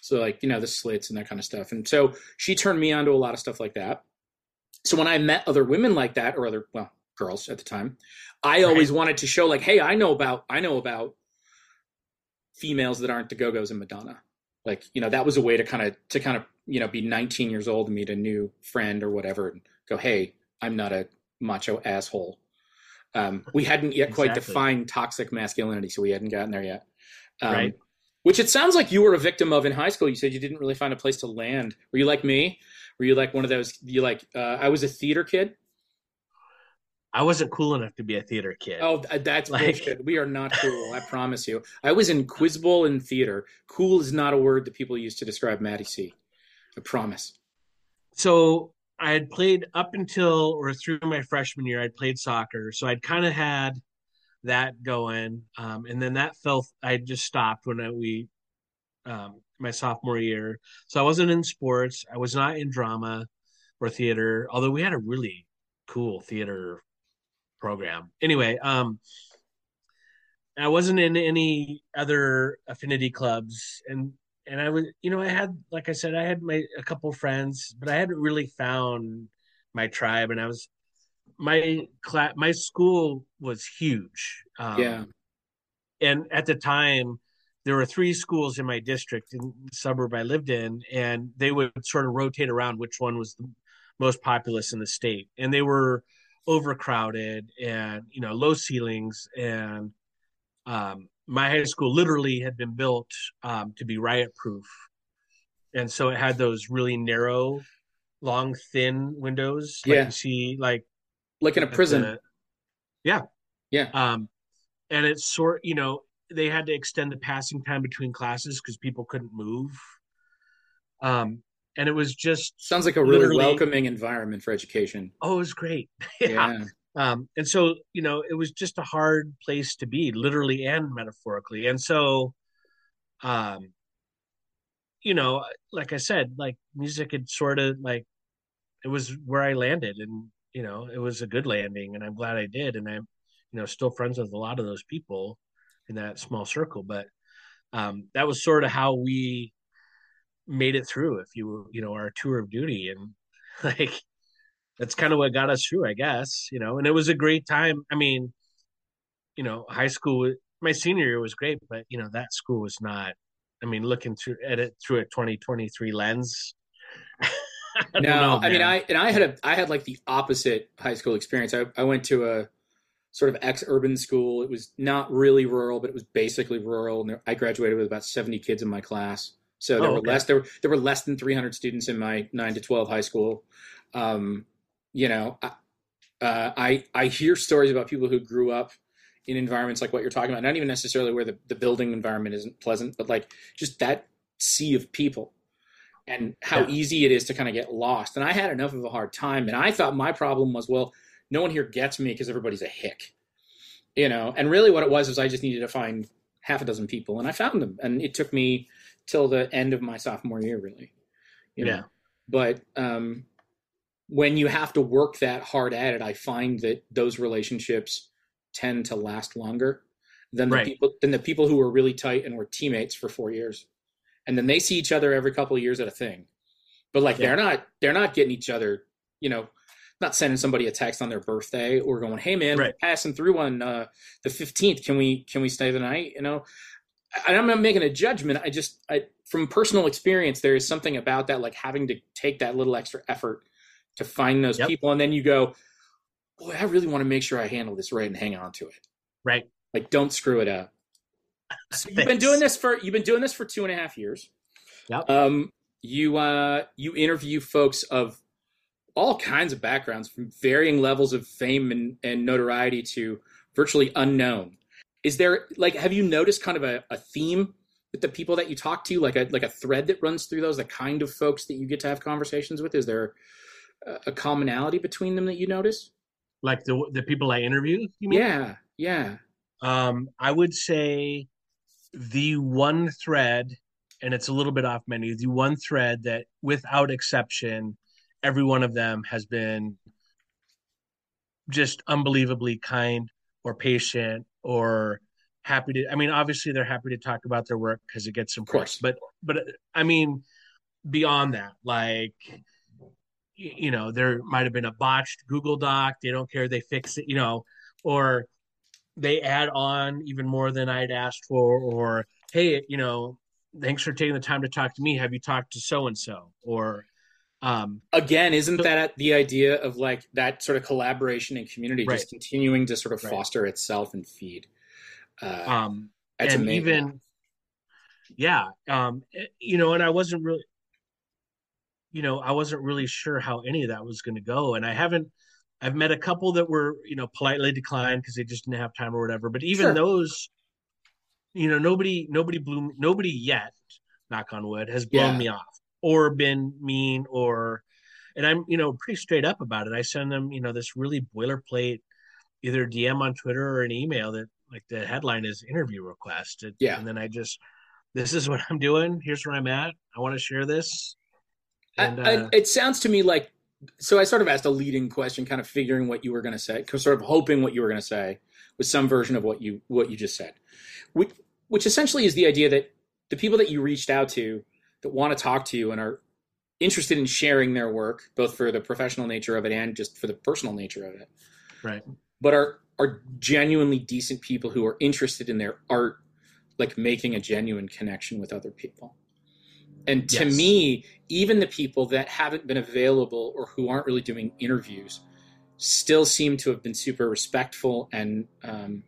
So like you know the slits and that kind of stuff, and so she turned me on to a lot of stuff like that. So when I met other women like that, or other well girls at the time, I right. always wanted to show like, hey, I know about I know about females that aren't the Go Go's and Madonna. Like you know that was a way to kind of to kind of you know be 19 years old and meet a new friend or whatever and go, hey, I'm not a macho asshole. Um, we hadn't yet exactly. quite defined toxic masculinity, so we hadn't gotten there yet. Um, right. which it sounds like you were a victim of in high school. You said you didn't really find a place to land. Were you like me? Were you like one of those? You like? Uh, I was a theater kid. I wasn't cool enough to be a theater kid. Oh, that's like, bullshit. We are not cool. I promise you. I was in Quiz Bowl and theater. Cool is not a word that people use to describe Maddie C. I promise. So I had played up until or through my freshman year. I'd played soccer, so I'd kind of had that going, um, and then that fell. I just stopped when I, we um, my sophomore year. So I wasn't in sports. I was not in drama or theater, although we had a really cool theater program. Anyway, um, I wasn't in any other affinity clubs, and and I was, you know, I had, like I said, I had my a couple friends, but I hadn't really found my tribe, and I was my class, my school was huge. Um, yeah, and at the time, there were three schools in my district in the suburb I lived in, and they would sort of rotate around which one was the most populous in the state, and they were overcrowded and you know low ceilings. And um, my high school literally had been built um, to be riot proof and so it had those really narrow long thin windows. Like yeah. you see like like in a prison. the, yeah. Yeah. Um and it's sort you know they had to extend the passing time between classes because people couldn't move um and it was just sounds like a really welcoming environment for education. Oh, it was great. yeah. yeah. Um, and so you know, it was just a hard place to be, literally and metaphorically. And so, um, you know, like I said, like music had sort of like it was where I landed, and you know, it was a good landing, and I'm glad I did, and I'm you know still friends with a lot of those people in that small circle, but um, that was sort of how we made it through if you you know our tour of duty. And like that's kind of what got us through i guess you know? And it was a great time. I mean you know high school my senior year was great but you know that school was not i mean looking through at it through a 2023 lens I no know, i mean i and i had a i had like the opposite high school experience. I, I went to a sort of ex-urban school it was not really rural but it was basically rural and i graduated with about 70 kids in my class so there oh, were okay. less there were there were less than 300 students in my nine to 12 high school. Um, you know, I, uh, I I hear stories about people who grew up in environments like what you're talking about. Not even necessarily where the, the building environment isn't pleasant, but like just that sea of people and how yeah. easy it is to kind of get lost. And I had enough of a hard time, and I thought my problem was well, no one here gets me because everybody's a hick, you know. And really, what it was was I just needed to find half a dozen people, and I found them, and it took me till the end of my sophomore year, really. You know? Yeah. But um, when you have to work that hard at it, I find that those relationships tend to last longer than the right. people than the people who were really tight and were teammates for four years, and then they see each other every couple of years at a thing. But like yeah. they're not they're not getting each other, you know, not sending somebody a text on their birthday or going, "Hey man, right. passing through on uh, the fifteenth. Can we can we stay the night?" You know, I'm not making a judgment. I just, I, from personal experience, there is something about that, like having to take that little extra effort to find those yep. people, and then you go, boy, I really want to make sure I handle this right and hang on to it. Right. Like, don't screw it up. So you've been doing this for you've been doing this for two and a half years. Yep. Um, you uh, you interview folks of all kinds of backgrounds, from varying levels of fame and, and notoriety to virtually unknown. Is there like have you noticed kind of a, a theme with the people that you talk to? Like a like a thread that runs through those the kind of folks that you get to have conversations with? Is there a, commonality between them that you notice? Like the the people i interview yeah yeah. Um i would say the one thread and it's a little bit off menu the one thread that without exception every one of them has been just unbelievably kind or patient or happy to i mean obviously they're happy to talk about their work because it gets some press but but uh, i mean beyond that like you know there might have been a botched google doc they don't care they fix it you know or they add on even more than i'd asked for or hey you know thanks for taking the time to talk to me have you talked to so and so or um, Again, isn't so, that the idea of like that sort of collaboration and community right. just continuing to sort of foster right. itself and feed? Uh, um, and even, yeah, um, eh, you know, and I wasn't really, you know, I wasn't really sure how any of that was going to go, and I haven't. I've met a couple that were, you know, politely declined because they just didn't have time or whatever. But even sure. those, you know, nobody, nobody blew, nobody yet, knock on wood, has blown yeah. me off or been mean or, and I'm, you know, pretty straight up about it. I send them, you know, this really boilerplate, either DM on Twitter or an email that, like, the headline is interview request. Yeah, and then I just this is what I'm doing. Here's where I'm at. I want to share this. And, I, uh, it sounds to me like so. I sort of asked a leading question, kind of figuring what you were going to say, sort of hoping what you were going to say with some version of what you what you just said, which, which essentially is the idea that the people that you reached out to that want to talk to you and are interested in sharing their work, both for the professional nature of it and just for the personal nature of it, right? But are are genuinely decent people who are interested in their art like making a genuine connection with other people. And to yes. me, even the people that haven't been available or who aren't really doing interviews still seem to have been super respectful and um,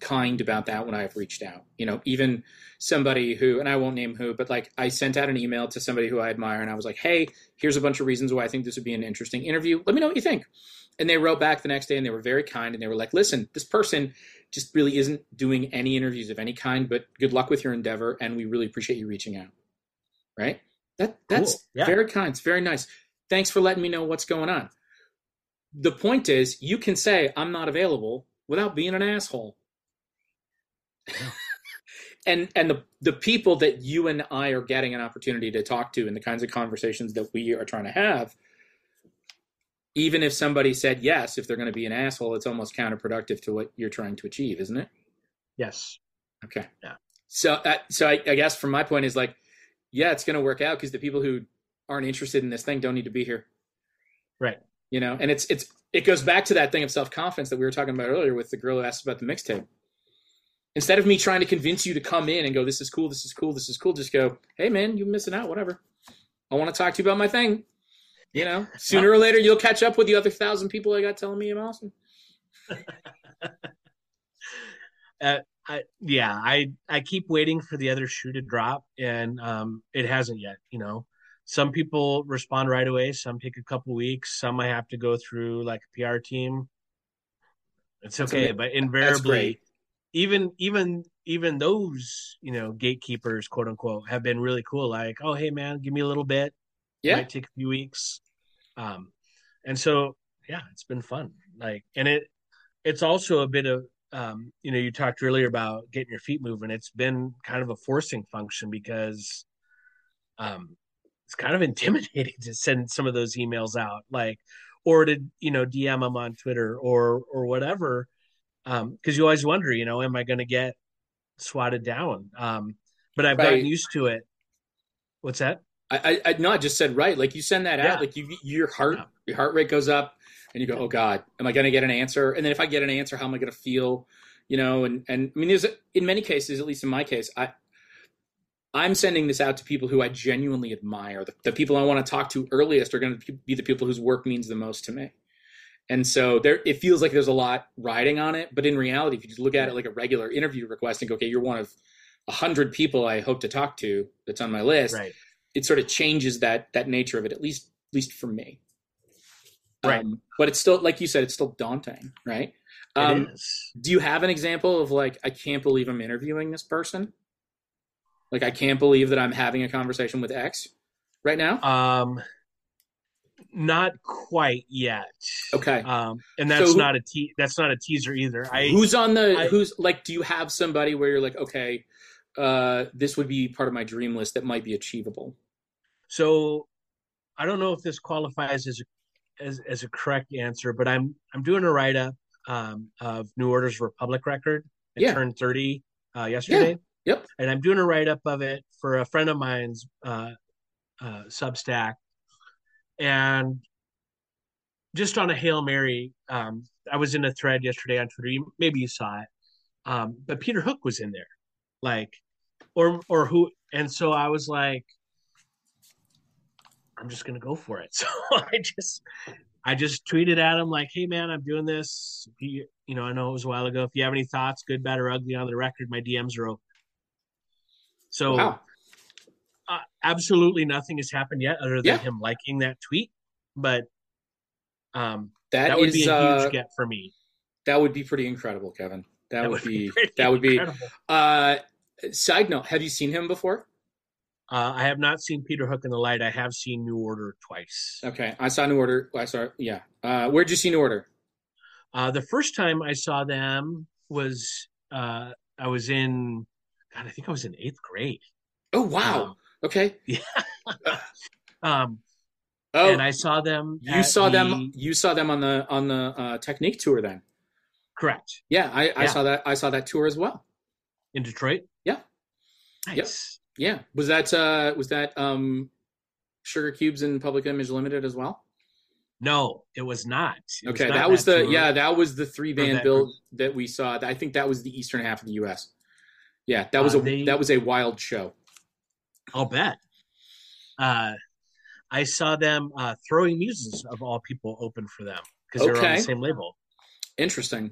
kind about that when I've reached out. You know, even somebody who, and I won't name who, but like I sent out an email to somebody who I admire and I was like, hey, here's a bunch of reasons why I think this would be an interesting interview. Let me know what you think. And they wrote back the next day and they were very kind and they were like, listen, this person just really isn't doing any interviews of any kind, but good luck with your endeavor. And we really appreciate you reaching out. Right. That that's cool. yeah. very kind. It's very nice. Thanks for letting me know what's going on. The point is you can say I'm not available without being an asshole. Yeah. and and the the people that you and I are getting an opportunity to talk to and the kinds of conversations that we are trying to have even if somebody said yes, if they're going to be an asshole, it's almost counterproductive to what you're trying to achieve, isn't it? Yes. Okay. Yeah. So, uh, so I, I, guess from my point is like, yeah, it's going to work out because the people who aren't interested in this thing don't need to be here. Right. You know, and it's it's it goes back to that thing of self confidence that we were talking about earlier with the girl who asked about the mixtape. Instead of me trying to convince you to come in and go, this is cool, this is cool, this is cool, just go, hey man, you're missing out, whatever. I want to talk to you about my thing. You know, sooner or later you'll catch up with the other thousand people I got telling me I'm awesome. uh, I, yeah, I I keep waiting for the other shoe to drop, and um, it hasn't yet. You know, some people respond right away, some take a couple weeks, some I have to go through like a PR team. It's okay, but invariably, even even even those you know gatekeepers, quote unquote, have been really cool. Like, oh hey man, give me a little bit. Yeah, might take a few weeks. Um, and so yeah, it's been fun. Like, and it it's also a bit of um, you know, you talked earlier about getting your feet moving. It's been kind of a forcing function because um, it's kind of intimidating to send some of those emails out, like, or to you know DM them on Twitter or or whatever, because um, you always wonder, you know, am I going to get swatted down? Um, but I've right. gotten used to it. What's that? I, I no, I just said right. Like you send that yeah. out, like you your heart yeah. your heart rate goes up, and you go, oh God, am I going to get an answer? And then if I get an answer, how am I going to feel? You know, and and I mean, there's in many cases, at least in my case, I I'm sending this out to people who I genuinely admire. The, the people I want to talk to earliest are going to be the people whose work means the most to me. And so there, it feels like there's a lot riding on it. But in reality, if you just look at it like a regular interview request and go, okay, you're one of a hundred people I hope to talk to that's on my list. Right. it sort of changes that that nature of it at least at least for me. Right. Um, but it's still like you said it's still daunting right? Um, do you have an example of like i can't believe i'm interviewing this person like i can't believe that i'm having a conversation with x right now um not quite yet okay um and that's so, not a te- that's not a teaser either I, who's on the I, who's like do you have somebody where you're like okay uh this would be part of my dream list that might be achievable so I don't know if this qualifies as a, as, as a correct answer, but I'm I'm doing a write up um, of New Order's Republic record. It yeah. turned 30 uh, yesterday. Yeah. Yep. And I'm doing a write up of it for a friend of mine's uh, uh, Substack, and just on a hail mary, um, I was in a thread yesterday on Twitter. Maybe you saw it, um, but Peter Hook was in there, like, or or who, and so I was like, I'm just gonna go for it. So I just I just tweeted at him like, "Hey man, I'm doing this. You, you know, I know it was a while ago. If you have any thoughts, good, bad, or ugly, on the record, my DMs are open." So wow. Absolutely nothing has happened yet other than Yeah. him liking that tweet. But um, that, that would is, be a huge uh, get for me. that would be pretty incredible, Kevin. That, would, be, pretty that would be. Uh, side note: Have you seen him before? Uh, I have not seen Peter Hook and the Light. I have seen New Order twice. Okay, I saw New Order. I saw, yeah. Uh, where'd you see New Order? Uh, the first time I saw them was uh, I was in, God, I think I was in eighth grade. Oh wow. Um, Yeah. um, Oh, and I saw them. you saw them. You saw them on the on the uh, Technique tour then. correct Yeah, I, I saw that. I saw that tour as well. in Detroit. Yeah. Nice. Yeah, was that uh, was that um, Sugar Cubes and Public Image Limited as well? No, it was not. It Okay, not that was the tour. yeah, that was the three band that build group. that we saw. I think that was the eastern half of the U.S. Yeah, that was Uh, a they- that was a wild show. I'll bet. Uh, I saw them uh, throwing muses of all people open for them because they're on the same label. Interesting.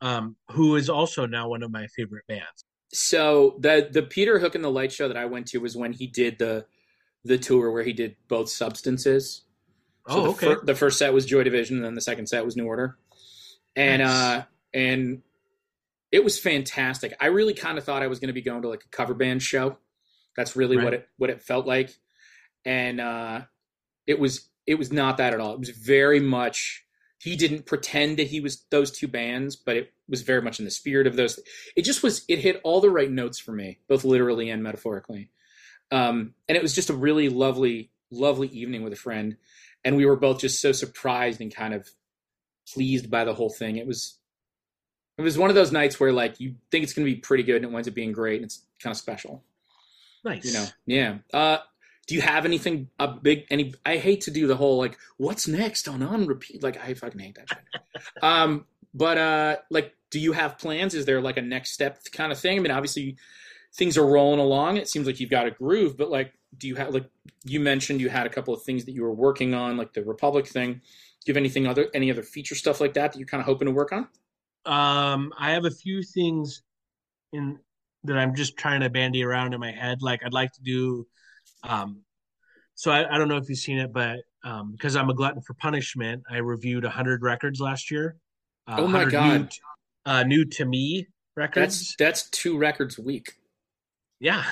Um, who is also now one of my favorite bands. So the the Peter Hook and the Light show that I went to was when he did the the tour where he did both substances. So oh, the, okay. fir- the first set was Joy Division, and then the second set was New Order, and Nice. uh, and it was fantastic. I really kind of thought I was going to be going to like a cover band show. That's really what it what it felt like, and uh, it was it was not that at all. It was very much he didn't pretend that he was those two bands, but it was very much in the spirit of those. It just was. It hit all the right notes for me, both literally and metaphorically. Um, and it was just a really lovely, lovely evening with a friend, and we were both just so surprised and kind of pleased by the whole thing. It was, it was one of those nights where like you think it's going to be pretty good, and it winds up being great, and it's kind of special, nice. you know? Yeah. Uh, do you have anything a big any? I hate to do the whole like what's next on on repeat. Like I fucking hate that um, but uh, like, do you have plans? Is there like a next step kind of thing? I mean, obviously things are rolling along. It seems like you've got a groove, but like, do you have like you mentioned you had a couple of things that you were working on, like the Republic thing. Do you have anything other any other feature stuff like that that you're kind of hoping to work on? Um, I have a few things in that I'm just trying to bandy around in my head. Like I'd like to do, um, so I, I don't know if you've seen it, but um, because I'm a glutton for punishment, I reviewed 100 records last year. Uh, Oh my God. New, uh, new to me records. that's that's two records a week. Yeah.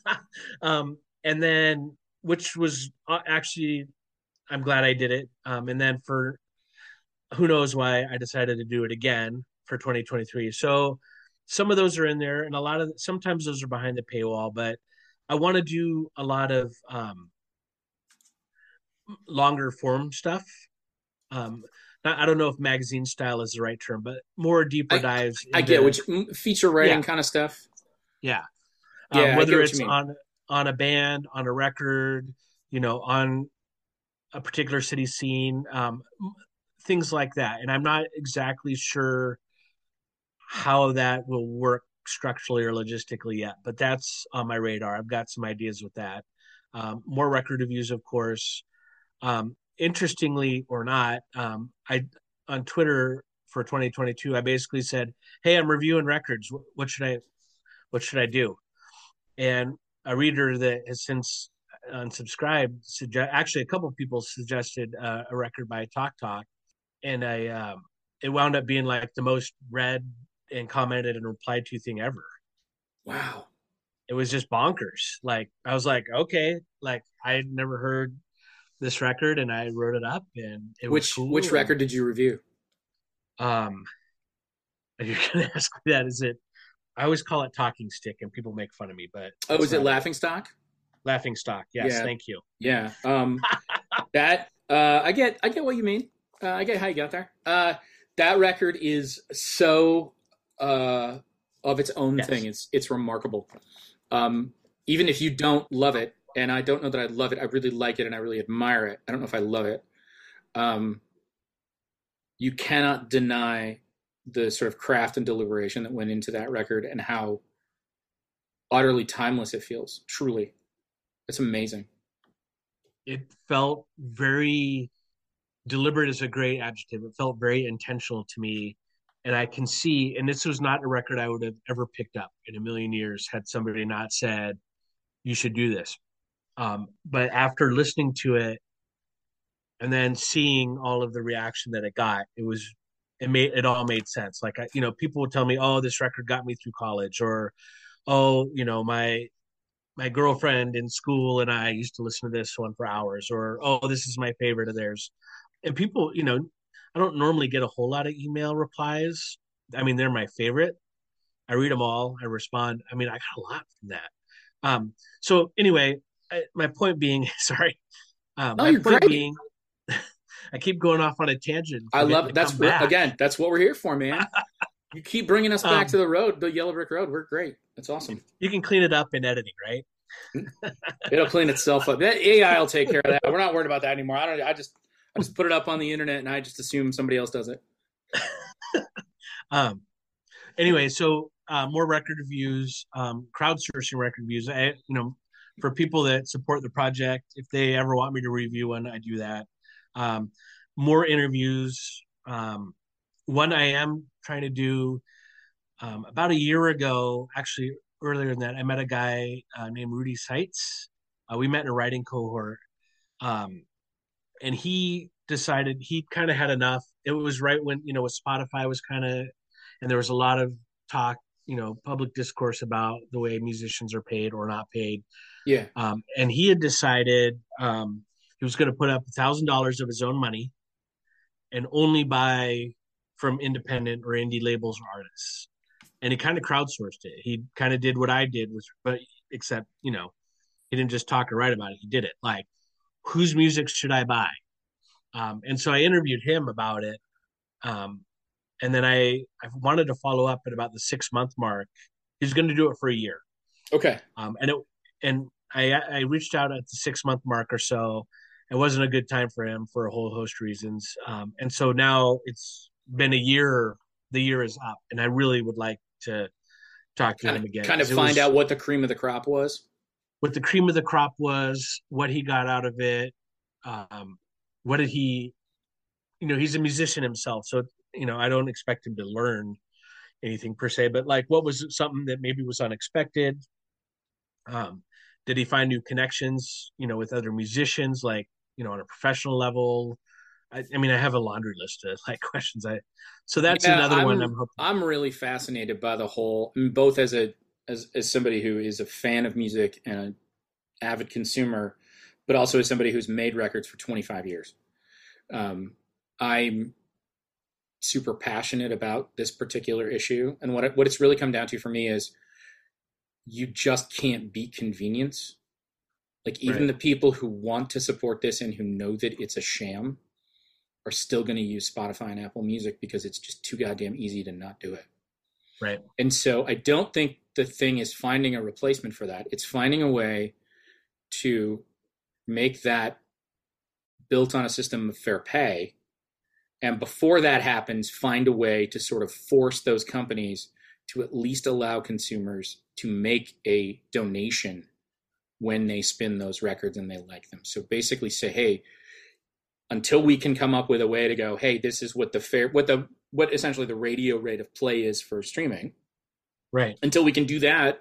um, and then, which was uh, actually, I'm glad I did it. Um, and then for who knows why I decided to do it again for 2023. So some of those are in there, and a lot of sometimes those are behind the paywall, but I want to do a lot of um, longer form stuff. Um, I don't know if magazine style is the right term, but more deeper I- dives. I get which feature writing Yeah. kind of stuff. yeah. Yeah, Um, get whether it's on on a band, on a record, you know, on a particular city scene, um, things like that. And I'm not exactly sure how that will work structurally or logistically yet, but that's on my radar. I've got some ideas with that. Um, more record reviews, of course. Um, interestingly or not, um, I on Twitter for 2022, I basically said, "Hey, I'm reviewing records. What should I, what should I do?" And a reader that has since unsubscribed suggest actually a couple people suggested uh, a record by Talk Talk, and I um, it wound up being like the most read and commented and replied to thing ever. Wow. It was just bonkers. Like I was like, okay, like I had never heard this record, and I wrote it up, and it was Which cool. which record did you review? Um, you're gonna ask me that? Is it? I always call it talking stick, and people make fun of me, but Oh, is it Laughing Stock? Laughing stock. Yes, Yeah. thank you. Yeah. Um, that uh, I get. I get what you mean. Uh, I get how you got there. Uh, that record is so uh, of its own Yes. thing. It's it's remarkable. Um, even if you don't love it, and I don't know that I love it, I really like it and I really admire it. I don't know if I love it. Um, you cannot deny the sort of craft and deliberation that went into that record and how utterly timeless it feels. Truly, it's amazing. it felt very deliberate is a great adjective it felt very intentional to me and i can see and this was not a record i would have ever picked up in a million years had somebody not said you should do this Um, but after listening to it and then seeing all of the reaction that it got, it was it made it all made sense. Like I, you know, people would tell me, "Oh, this record got me through college," or "Oh, you know, my my girlfriend in school and I used to listen to this one for hours," or "Oh, this is my favorite of theirs." And people, you know, I don't normally get a whole lot of email replies. I mean, they're my favorite. I read them all. I respond. I mean, I got a lot from that. Um, so anyway, I, my point being, sorry, um, No, my you're point great. being, I keep going off on a tangent. I love. That's again, that's what we're here for, man. you keep bringing us back Um, to the road, the yellow brick road. We're great. That's awesome. You can clean it up in editing, right? It'll clean itself up. That AI will take care of that. We're not worried about that anymore. I don't. I just I just put it up on the internet and I just assume somebody else does it. Um, anyway, so uh, more record reviews, um, crowdsourcing record reviews. I, you know, for people that support the project, if they ever want me to review one, I do that. Um, more interviews. Um, one I am trying to do. Um, about a year ago, actually earlier than that, I met a guy uh, named Rudy Seitz. Uh, we met in a writing cohort, um, and he decided he kind of had enough. It was right when you know Spotify was kind of, and there was a lot of talk, you know, public discourse about the way musicians are paid or not paid. Yeah. Um, and he had decided um, he was going to put up a thousand dollars of his own money, and only buy from independent or indie labels or artists. And he kind of crowdsourced it. He kind of did what I did, was but except you know, he didn't just talk or write about it. He did it. Like, whose music should I buy? Um, and so I interviewed him about it. Um, and then I I wanted to follow up at about the six month mark. He's going to do it for a year. Okay. Um, and it and I I reached out at the six month mark or so. It wasn't a good time for him for a whole host of reasons. Um, and so now it's been a year. The year is up, and I really would like to talk to Kind him of, again. kind of find was- out what the cream of the crop was. What the cream of the crop was, what he got out of it, um, what did he, you know, he's a musician himself, so you know, I don't expect him to learn anything per se, but like, what was something that maybe was unexpected? Um, did he find new connections, you know, with other musicians, like you know, on a professional level? I, I mean, I have a laundry list of like questions. I so that's Yeah, another one I'm- I'm hoping. I'm really fascinated by the whole, both as a as as somebody who is a fan of music and an avid consumer, but also as somebody who's made records for 25 years. Um, I'm super passionate about this particular issue, and what it, what it's really come down to for me is you just can't beat convenience. Like even Right. the people who want to support this and who know that it's a sham are still going to use Spotify and Apple Music because it's just too goddamn easy to not do it. Right. And so I don't think the thing is finding a replacement for that. It's finding a way to make that built on a system of fair pay. And before that happens, find a way to sort of force those companies to at least allow consumers to make a donation when they spin those records and they like them. So basically say, hey, until we can come up with a way to go, hey, this is what the fair what the what essentially the radio rate of play is for streaming. Right. Until we can do that,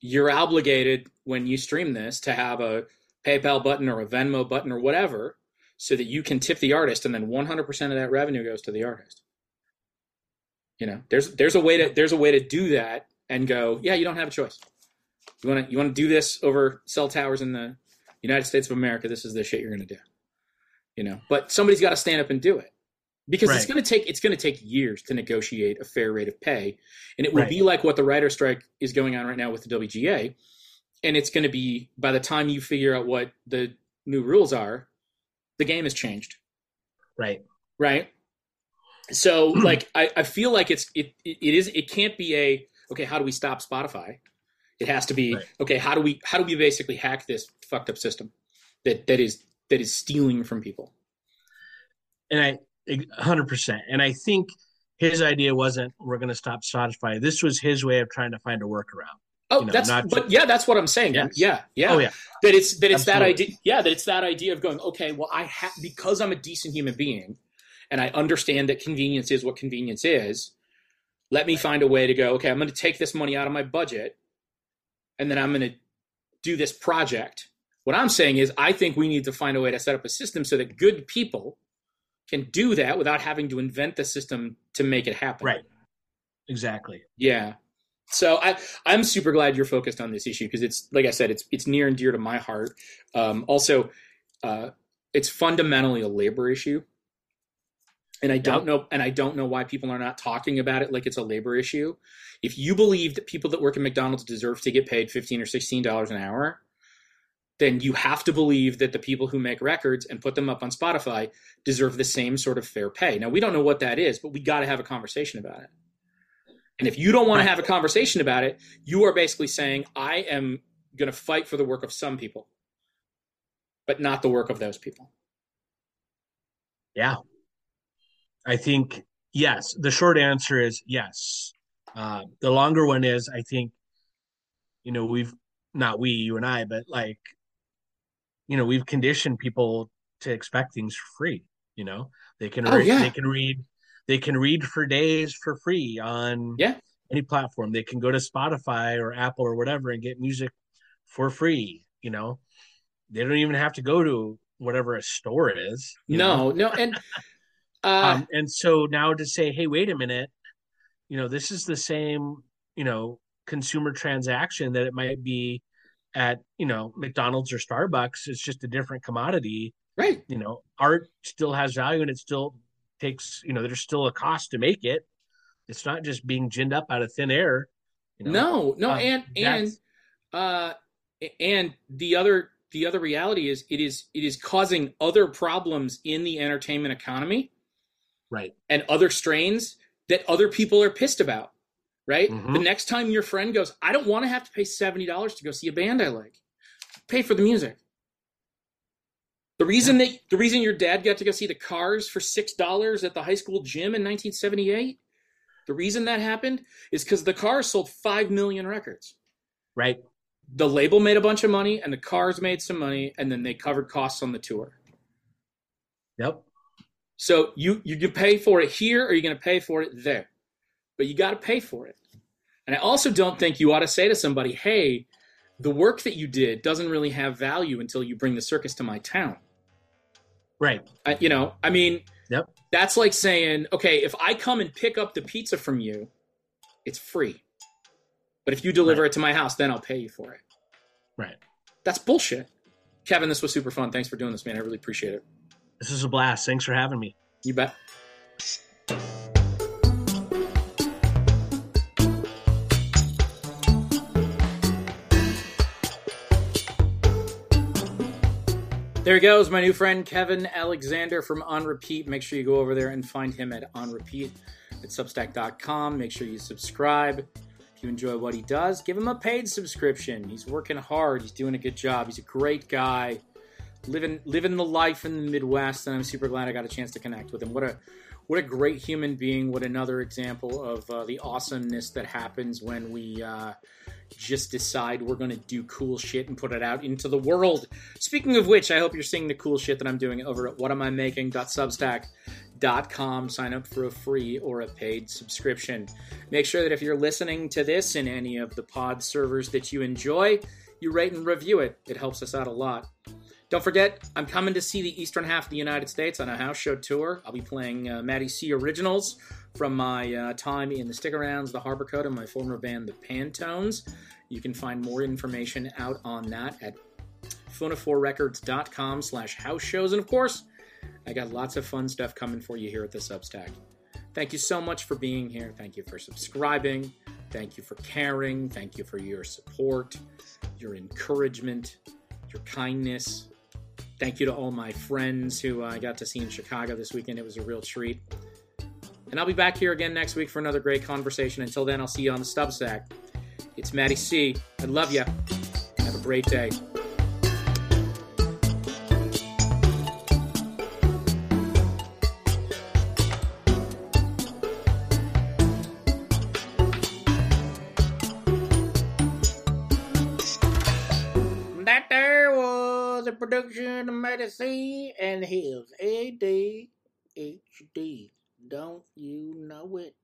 you're obligated when you stream this to have a PayPal button or a Venmo button or whatever so that you can tip the artist and then 100% of that revenue goes to the artist. You know, there's there's a way to there's a way to do that and go, yeah, you don't have a choice. You want to you want to do this over cell towers in the United States of America, this is the shit you're going to do. You know, but somebody's got to stand up and do it. Because it's going to take it's going to take years to negotiate a fair rate of pay, and it will Right. be like what the writer strike is going on right now with the WGA, and it's going to be by the time you figure out what the new rules are, the game has changed, Right. right? So like I, I feel like it's it, it it is it can't be a okay how do we stop Spotify? It has to be Right. okay how do we how do we basically hack this fucked up system that that is that is stealing from people. and I hundred percent. And I think his idea wasn't we're going to stop Spotify. This was his way of trying to find a workaround. Oh, You know, that's not but yeah, that's what I'm saying. Yes. Yeah, yeah. Oh yeah, that it's that it's that idea yeah that it's that idea of going okay well i have because i'm a decent human being and i understand that convenience is what convenience is let me find a way to go okay i'm going to take this money out of my budget and then i'm going to do this project What I'm saying is, I think we need to find a way to set up a system so that good people can do that without having to invent the system to make it happen. Right. Exactly. Yeah. So I I'm super glad you're focused on this issue because it's like I said it's it's near and dear to my heart. Um, also, uh, it's fundamentally a labor issue, and I don't Yep. know and I don't know why people are not talking about it like it's a labor issue. If you believe that people that work at McDonald's deserve to get paid fifteen or sixteen dollars an hour, then you have to believe that the people who make records and put them up on Spotify deserve the same sort of fair pay. Now we don't know what that is, but we got to have a conversation about it. And if you don't want to have a conversation about it, you are basically saying, I am going to fight for the work of some people, but not the work of those people. Yeah. I think yes. The short answer is yes. Uh, the longer one is I think, you know, we've not we, you and I, but like, you know, we've conditioned people to expect things free. You know, they can Oh, read, yeah. they can read, they can read for days for free on Yeah. any platform. They can go to Spotify or Apple or whatever and get music for free. You know, they don't even have to go to whatever a store is. you know? No, no. And, uh, um, and so now to say, hey, wait a minute, you know, this is the same, you know, consumer transaction that it might be at, you know, McDonald's or Starbucks. It's just a different commodity. right. You know, art still has value and it still takes, you know, there's still a cost to make it. It's not just being ginned up out of thin air. You know? No, no. Um, and, and, uh, and the other, the other reality is it is, it is causing other problems in the entertainment economy Right. and other strains that other people are pissed about. Right. Mhm. The next time your friend goes, I don't want to have to pay seventy dollars to go see a band I like. Pay for the music. The reason that the reason your dad got to go see the Cars for six dollars at the high school gym in 1978, the reason that happened is because the Cars sold five million records. Right. The label made a bunch of money, and the Cars made some money, and then they covered costs on the tour. Yep. So you you can pay for it here, or you're going to pay for it there, but you got to pay for it. And I also don't think you ought to say to somebody, "Hey, the work that you did doesn't really have value until you bring the circus to my town." Right. I, you know, I mean, Yep. that's like saying, "Okay, if I come and pick up the pizza from you, it's free, but if you deliver Right. it to my house, then I'll pay you for it." Right. That's bullshit. Kevin, this was super fun. Thanks for doing this, man. I really appreciate it. This is a blast. Thanks for having me. You bet. There he goes, my new friend Kevin Alexander from On Repeat. Make sure you go over there and find him at On Repeat at Substack.com. Make sure you subscribe. If you enjoy what he does, give him a paid subscription. He's working hard. He's doing a good job. He's a great guy living living the life in the Midwest, and I'm super glad I got a chance to connect with him. What a what a great human being! What another example of uh, the awesomeness that happens when we uh, just decide we're going to do cool shit and put it out into the world. Speaking of which, I hope you're seeing the cool shit that I'm doing over at whatamimaking.substack.com. Sign up for a free or a paid subscription. Make sure that if you're listening to this in any of the pod servers that you enjoy, you rate and review it. It helps us out a lot. Don't forget, I'm coming to see the eastern half of the United States on a house show tour. I'll be playing uh, Maddie C originals from my uh, time in the Stick Arounds, the Harbor Code, and my former band, the Pantones. You can find more information out on that at phonoforerecords.com slash house shows. And of course, I got lots of fun stuff coming for you here at the Substack. Thank you so much for being here. Thank you for subscribing. Thank you for caring. Thank you for your support, your encouragement, your kindness. Thank you to all my friends who I got to see in Chicago this weekend. It was a real treat. And I'll be back here again next week for another great conversation. Until then, I'll see you on the Substack. It's Maddie C. I love you. Have a great day. Production of medicine and his ADHD. Don't you know it?